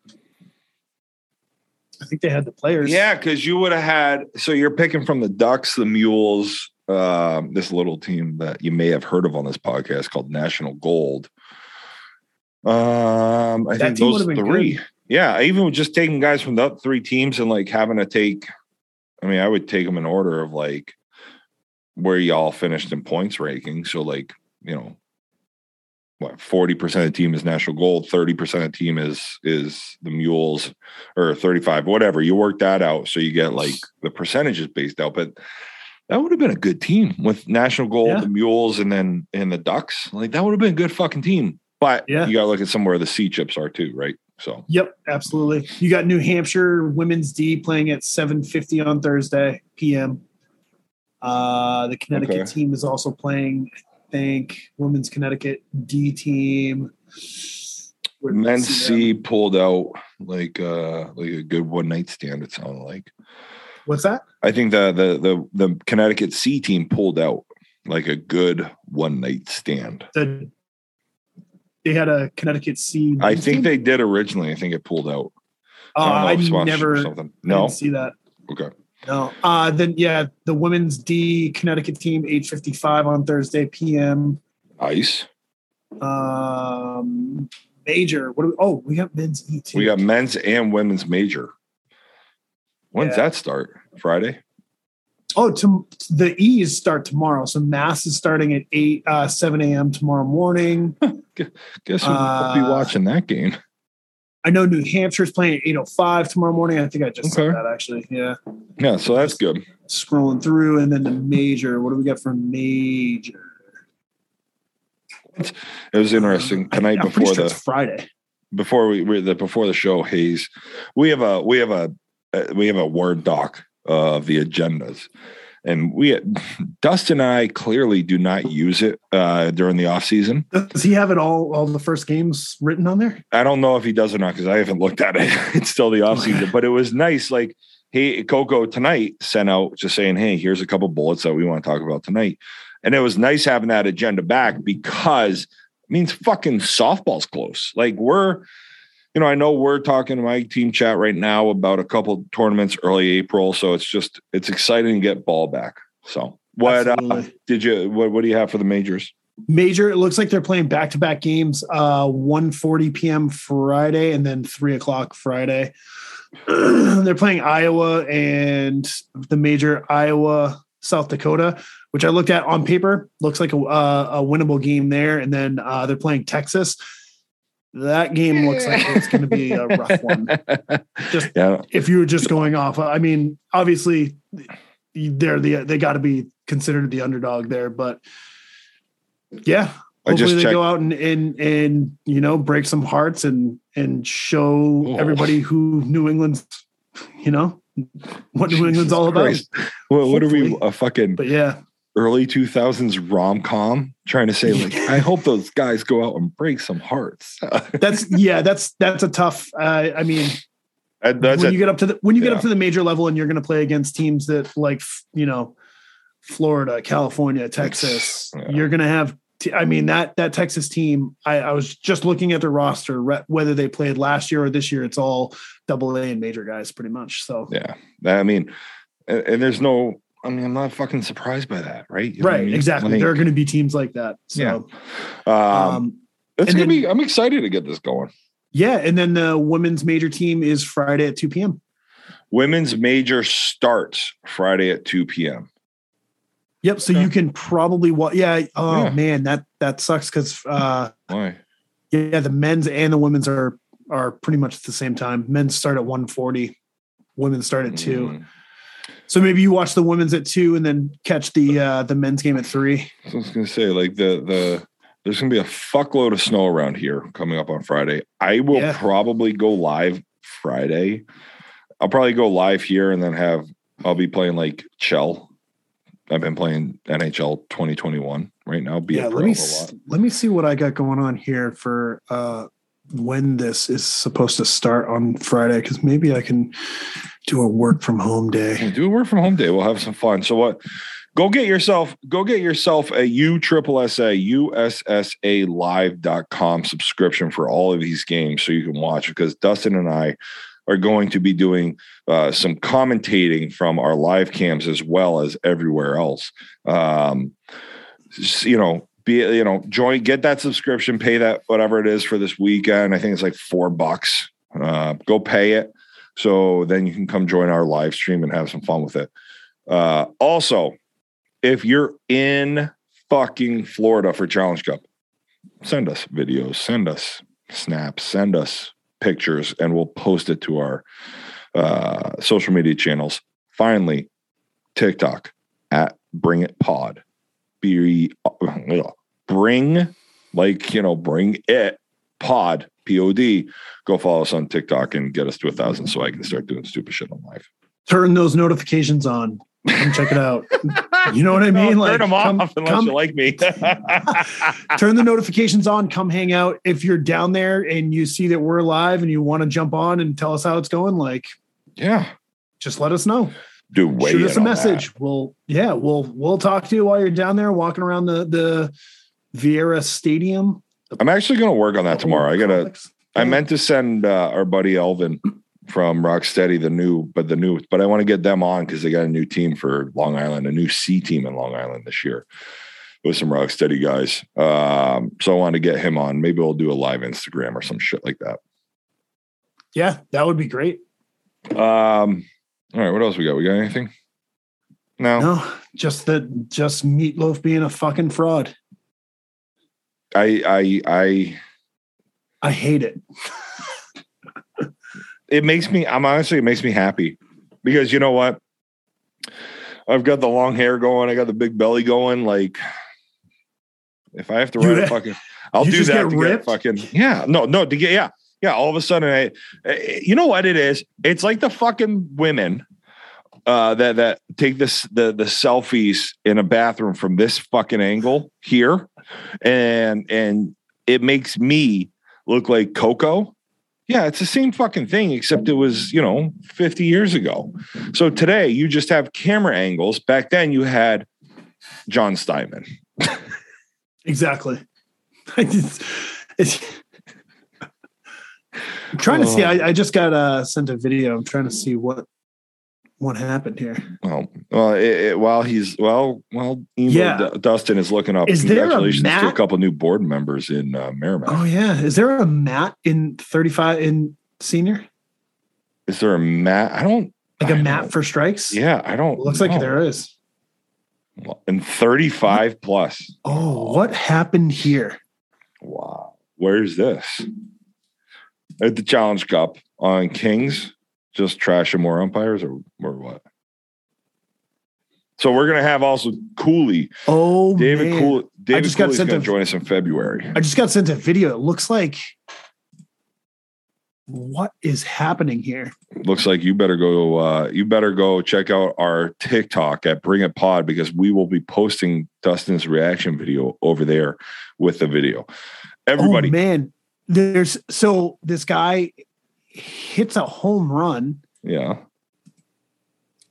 I think they had the players. Yeah, because you would have had. So you're picking from the Ducks, the Mules, um, this little team that you may have heard of on this podcast called National Gold. Um, I That think those three. good. Yeah, even just taking guys from the three teams and like having to take. I mean, I would take them in order of like where y'all finished in points ranking. So like you know, what forty percent of the team is national gold, thirty percent of the team is is the mules, or thirty five, whatever. You work that out, so you get like the percentages based out. But that would have been a good team with national gold, Yeah. the mules, and then and the ducks. Like that would have been a good fucking team. But Yeah. you got to look at somewhere the C chips are too, right? So Yep, absolutely. You got New Hampshire women's D playing at 7:50 on Thursday p.m. Uh, the Connecticut Okay. team is also playing. I think women's Connecticut D team. Men's? C pulled out like uh like a good one night stand. It sounded like. What's that? I think the the the the Connecticut C team pulled out like a good one night stand. The they had a Connecticut C. I think team? they did originally. I think it pulled out. Uh, I know I never something. No. see that. Okay. No. Uh, then yeah, the women's D Connecticut team 8:55 on Thursday p.m. Ice. Um, major. What do we? Oh, we got men's E too. We got men's and women's major. When's Yeah. that start? Friday. Oh, to, the E's start tomorrow. So Mass is starting at eight, uh, seven a.m. tomorrow morning. Guess who will be Uh, watching that game? I know New Hampshire's playing at eight o five tomorrow morning. I think I just Okay. said that actually. Yeah, Yeah, so that's good. scrolling through, and then the major. What do we got for major? It was interesting tonight I, before sure the Friday. before we, we the before the show Hayes. We have a we have a uh, we have a word doc of the agendas, and we Dust and I clearly do not use it uh, during the off season. Does he have it all all the first games written on there? I don't know if he does or not because I haven't looked at it. it's still the off season, but it was nice. Like hey, Coco tonight sent out just saying, "Hey, here's a couple bullets that we want to talk about tonight," and it was nice having that agenda back because it means fucking softball's close. Like we're, you know, I know we're talking to my team chat right now about a couple tournaments early April, so it's just it's exciting to get ball back. So what uh, did you what what do you have for the majors? Major, it looks like they're playing back to back games, uh 1 40 p.m. Friday and then three o'clock Friday. they're playing Iowa and the major Iowa, South Dakota, which I looked at on paper, looks like a, uh, a winnable game there. And then uh, they're playing Texas. That game looks like it's going to be a rough one. Just Yeah, if you were just going off, uh, I mean, obviously they're the they got to be considered the underdog there, but yeah, I hopefully just they checked- go out and and and you know break some hearts and and show Oh. everybody who New England's you know what New England's all about. Christ. What, what are we a fucking But yeah, early 2000s rom com trying to say like I hope those guys go out and break some hearts. that's yeah, that's that's a tough. Uh, I mean, And that's when a- you get up to the when you get yeah. up to the major level and you're going to play against teams that like you know Florida, California, Texas, yeah. you're going to have. T- I mean that that Texas team. I, I was just looking at their roster, re- whether they played last year or this year. It's all double A and major guys, pretty much. So yeah. I mean, and, and there's no. I mean, I'm not fucking surprised by that, right? You what I right, mean? exactly. Like, there are going to be teams like that. Yeah. So um, um, it's gonna then- be. I'm excited to get this going. yeah, and then the women's major team is Friday at two p.m. Women's major starts Friday at 2 p.m. Yep. So Okay. you can probably what? Yeah. Oh Yeah. man, that that sucks because. uh Why? Yeah, the men's and the women's are are pretty much at the same time. Men start at 140, women start at two. Mm. So maybe you watch the women's at two and then catch the uh the men's game at three. I was gonna say, like the the there's gonna be a fuckload of snow around here coming up on Friday. I will Yeah. probably go live Friday. I'll probably go live here and then have I'll be playing like Chell. I've been playing NHL 2021 right now. Be yeah, a let me a s- lot. let me see what I got going on here for uh when this is supposed to start on Friday because maybe I can do a work from home day. Do a work from home day. We'll have some fun. So what? Go get yourself, go get yourself a U triple S A USSA live.com subscription for all of these games so you can watch because Dustin and I are going to be doing uh, some commentating from our live cams as well as everywhere else. Um, you know, be you know, join, get that subscription, pay that whatever it is for this weekend. I think it's like four bucks. Uh, go pay it. So then you can come join our live stream and have some fun with it. Uh, also, if you're in fucking Florida for Challenge Cup, send us videos, send us snaps, send us pictures, and we'll post it to our uh, social media channels. Finally, TikTok at Bring It Pod. Be bring like you know bring it pod pod. Go follow us on TikTok and get us to a thousand so I can start doing stupid shit on live. Turn those notifications on. Come check it out. You know what I mean? turn Like, them come- off unless come- you like me. turn the notifications on come hang out if you're down there and you see that we're live and you want to jump on and tell us how it's going like yeah, just let us know do way shoot us a message we'll yeah we'll we'll talk to you while you're down there walking around the the Viera Stadium. I'm actually going to work on that tomorrow. I gotta. I meant to send uh, our buddy Elvin from Rocksteady the new, but the new, but I want to get them on because they got a new team for Long Island, a new C team in Long Island this year with some Rocksteady guys. Um, so I want to get him on. Maybe we'll do a live Instagram or some shit like that. yeah that would be great Um, all right, what else we got? We got anything? No, no just that just Meat Loaf being a fucking fraud I, I, I. I hate it It makes me. I'm honestly, it makes me happy because you know what? I've got the long hair going. I got the big belly going. Like, If I have to write a fucking, I'll do that get to ripped? get fucking yeah. No, no, to get yeah, yeah. All of a sudden, I, eh, you know what it is? It's like the fucking women uh, that that take this the the selfies in a bathroom from this fucking angle here, and and it makes me look like Coco. Yeah, it's the same fucking thing, except it was, you know, 50 years ago. So today you just have camera angles. Back then you had John Steinman. Exactly. I just, I'm trying to see. Oh. I, I just got uh, sent a video. I'm trying to see what what happened here. Well, well, it, it, while he's well, well, Yeah. D- Dustin is looking up. Is there a Congratulations to a couple new board members in uh, Merrimack. Oh yeah, is there a mat in 35 in senior? Is there a mat? I don't Like a I mat don't- for strikes? Yeah, I don't. looks like there is. And 35 plus. Oh, what happened here? Wow. Where's this? At the Challenge Cup on Kings, just trashing more umpires or, or what? So we're gonna have also Cooley, Oh David man. Cooley. David just got sent gonna a- join us in February. I just got sent a video. It looks like what is happening here? Looks like you better go. Uh, you better go check out our TikTok at Bring It Pod because we will be posting Dustin's reaction video over there with the video. Everybody, Oh man, there's so this guy hits a home run, yeah,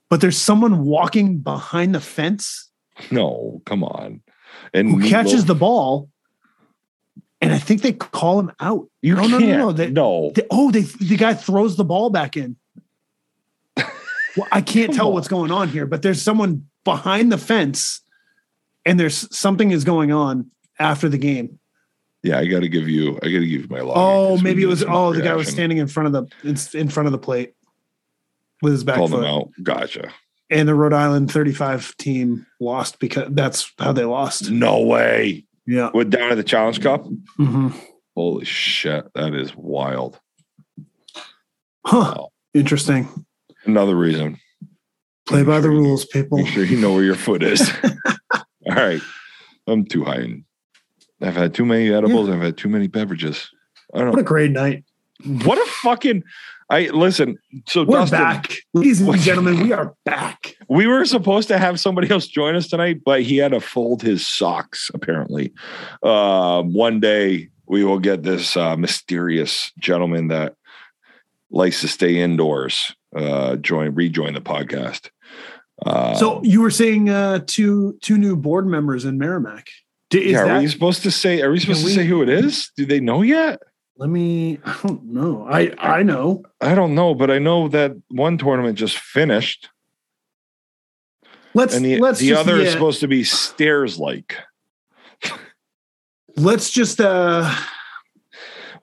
but there's someone walking behind the fence no, come on, and who catches the ball, and I think they call him out. You no, can't. no, no, no. They, no. they- oh, they the guy throws the ball back in. Well, I can't Come tell on. what's going on here, but there's someone behind the fence, and there's something is going on after the game. Yeah, I got to give you. I got to give you my log. Oh, maybe it was. Oh, the guy was standing in front of the in, front of the plate with his back Called them foot, out. Gotcha. and the Rhode Island 35 team lost because that's how they lost. No way. Yeah. Went down at the Challenge Cup. Mhm. Holy shit, that is wild. Huh. Wow. Interesting. Another reason. Play by the Make sure you- rules, people. Make sure you know where your foot is. All right. I'm too high. in- I've had too many edibles. I've had too many beverages. I don't What a great night. What a fucking. I listen. So We're Dustin, back. Ladies and gentlemen, we are back. we were supposed to have somebody else join us tonight, but he had to fold his socks. Apparently, um, one day we will get this uh, mysterious gentleman that likes to stay indoors uh, join rejoin the podcast. Uh, So you were saying uh, two two new board members in Merrimack. D- yeah, are that, we supposed to say? Are we supposed to we- say who it is? Do they know yet? let me. I don't know. I I know. I don't know, but I know that one tournament just finished, Let's and the, let's the just, other is supposed to be stairs like. let's just uh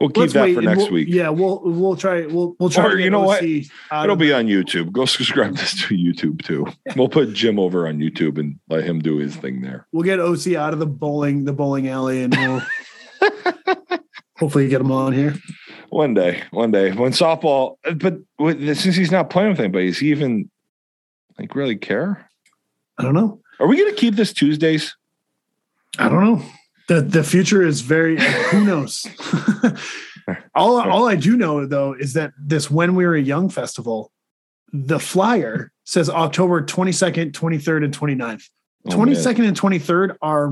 We'll keep let's that wait for next we'll- week. Yeah, we'll we'll try we'll we'll try Or to you know what? OC out It'll be on YouTube. Go subscribe this to YouTube too. We'll put Jim over on YouTube and let him do his thing there. we'll get OC out of the bowling the bowling alley and we'll hopefully get him on here. One day, one day when softball, but with, since he's not playing with anybody, is he even like really care? I don't know. Are we going to keep this Tuesdays? I don't know. The the future is very who knows. all all I do know though is that this when we were a young festival, the flyer says October 22nd, 23rd, and 29th. Oh, man. 22nd and 23rd are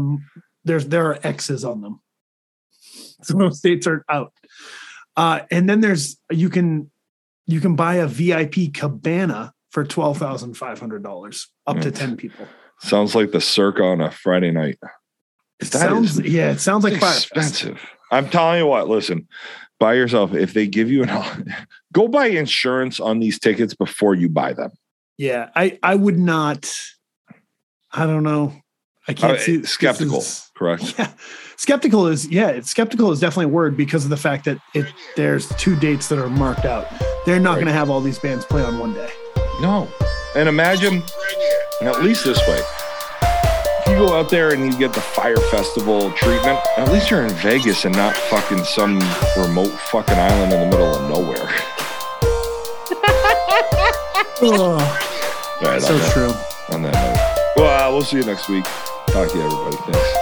there's there are X's on them. So those dates are out. Uh, and then there's you can you can buy a VIP cabana for twelve thousand five hundred dollars up to Mm. ten people. Sounds like the circa on a Friday night. Sounds yeah, it sounds like expensive. I'm telling you what. Listen, buy yourself. If they give you an, go buy insurance on these tickets before you buy them. Yeah, I I would not. I don't know. I can't Uh, see skeptical, is- correct? yeah, skeptical is yeah. It's, skeptical is definitely a word because of the fact that it there's two dates that are marked out. They're not Right. going to have all these bands play on one day. No. And imagine, at least this way, go out there and you get the Fyre Festival treatment, at least you're in Vegas and not fucking some remote fucking island in the middle of nowhere. Oh, right, so on, that, true. on that note. Well, uh, we'll see you next week. Talk to you, everybody. Thanks.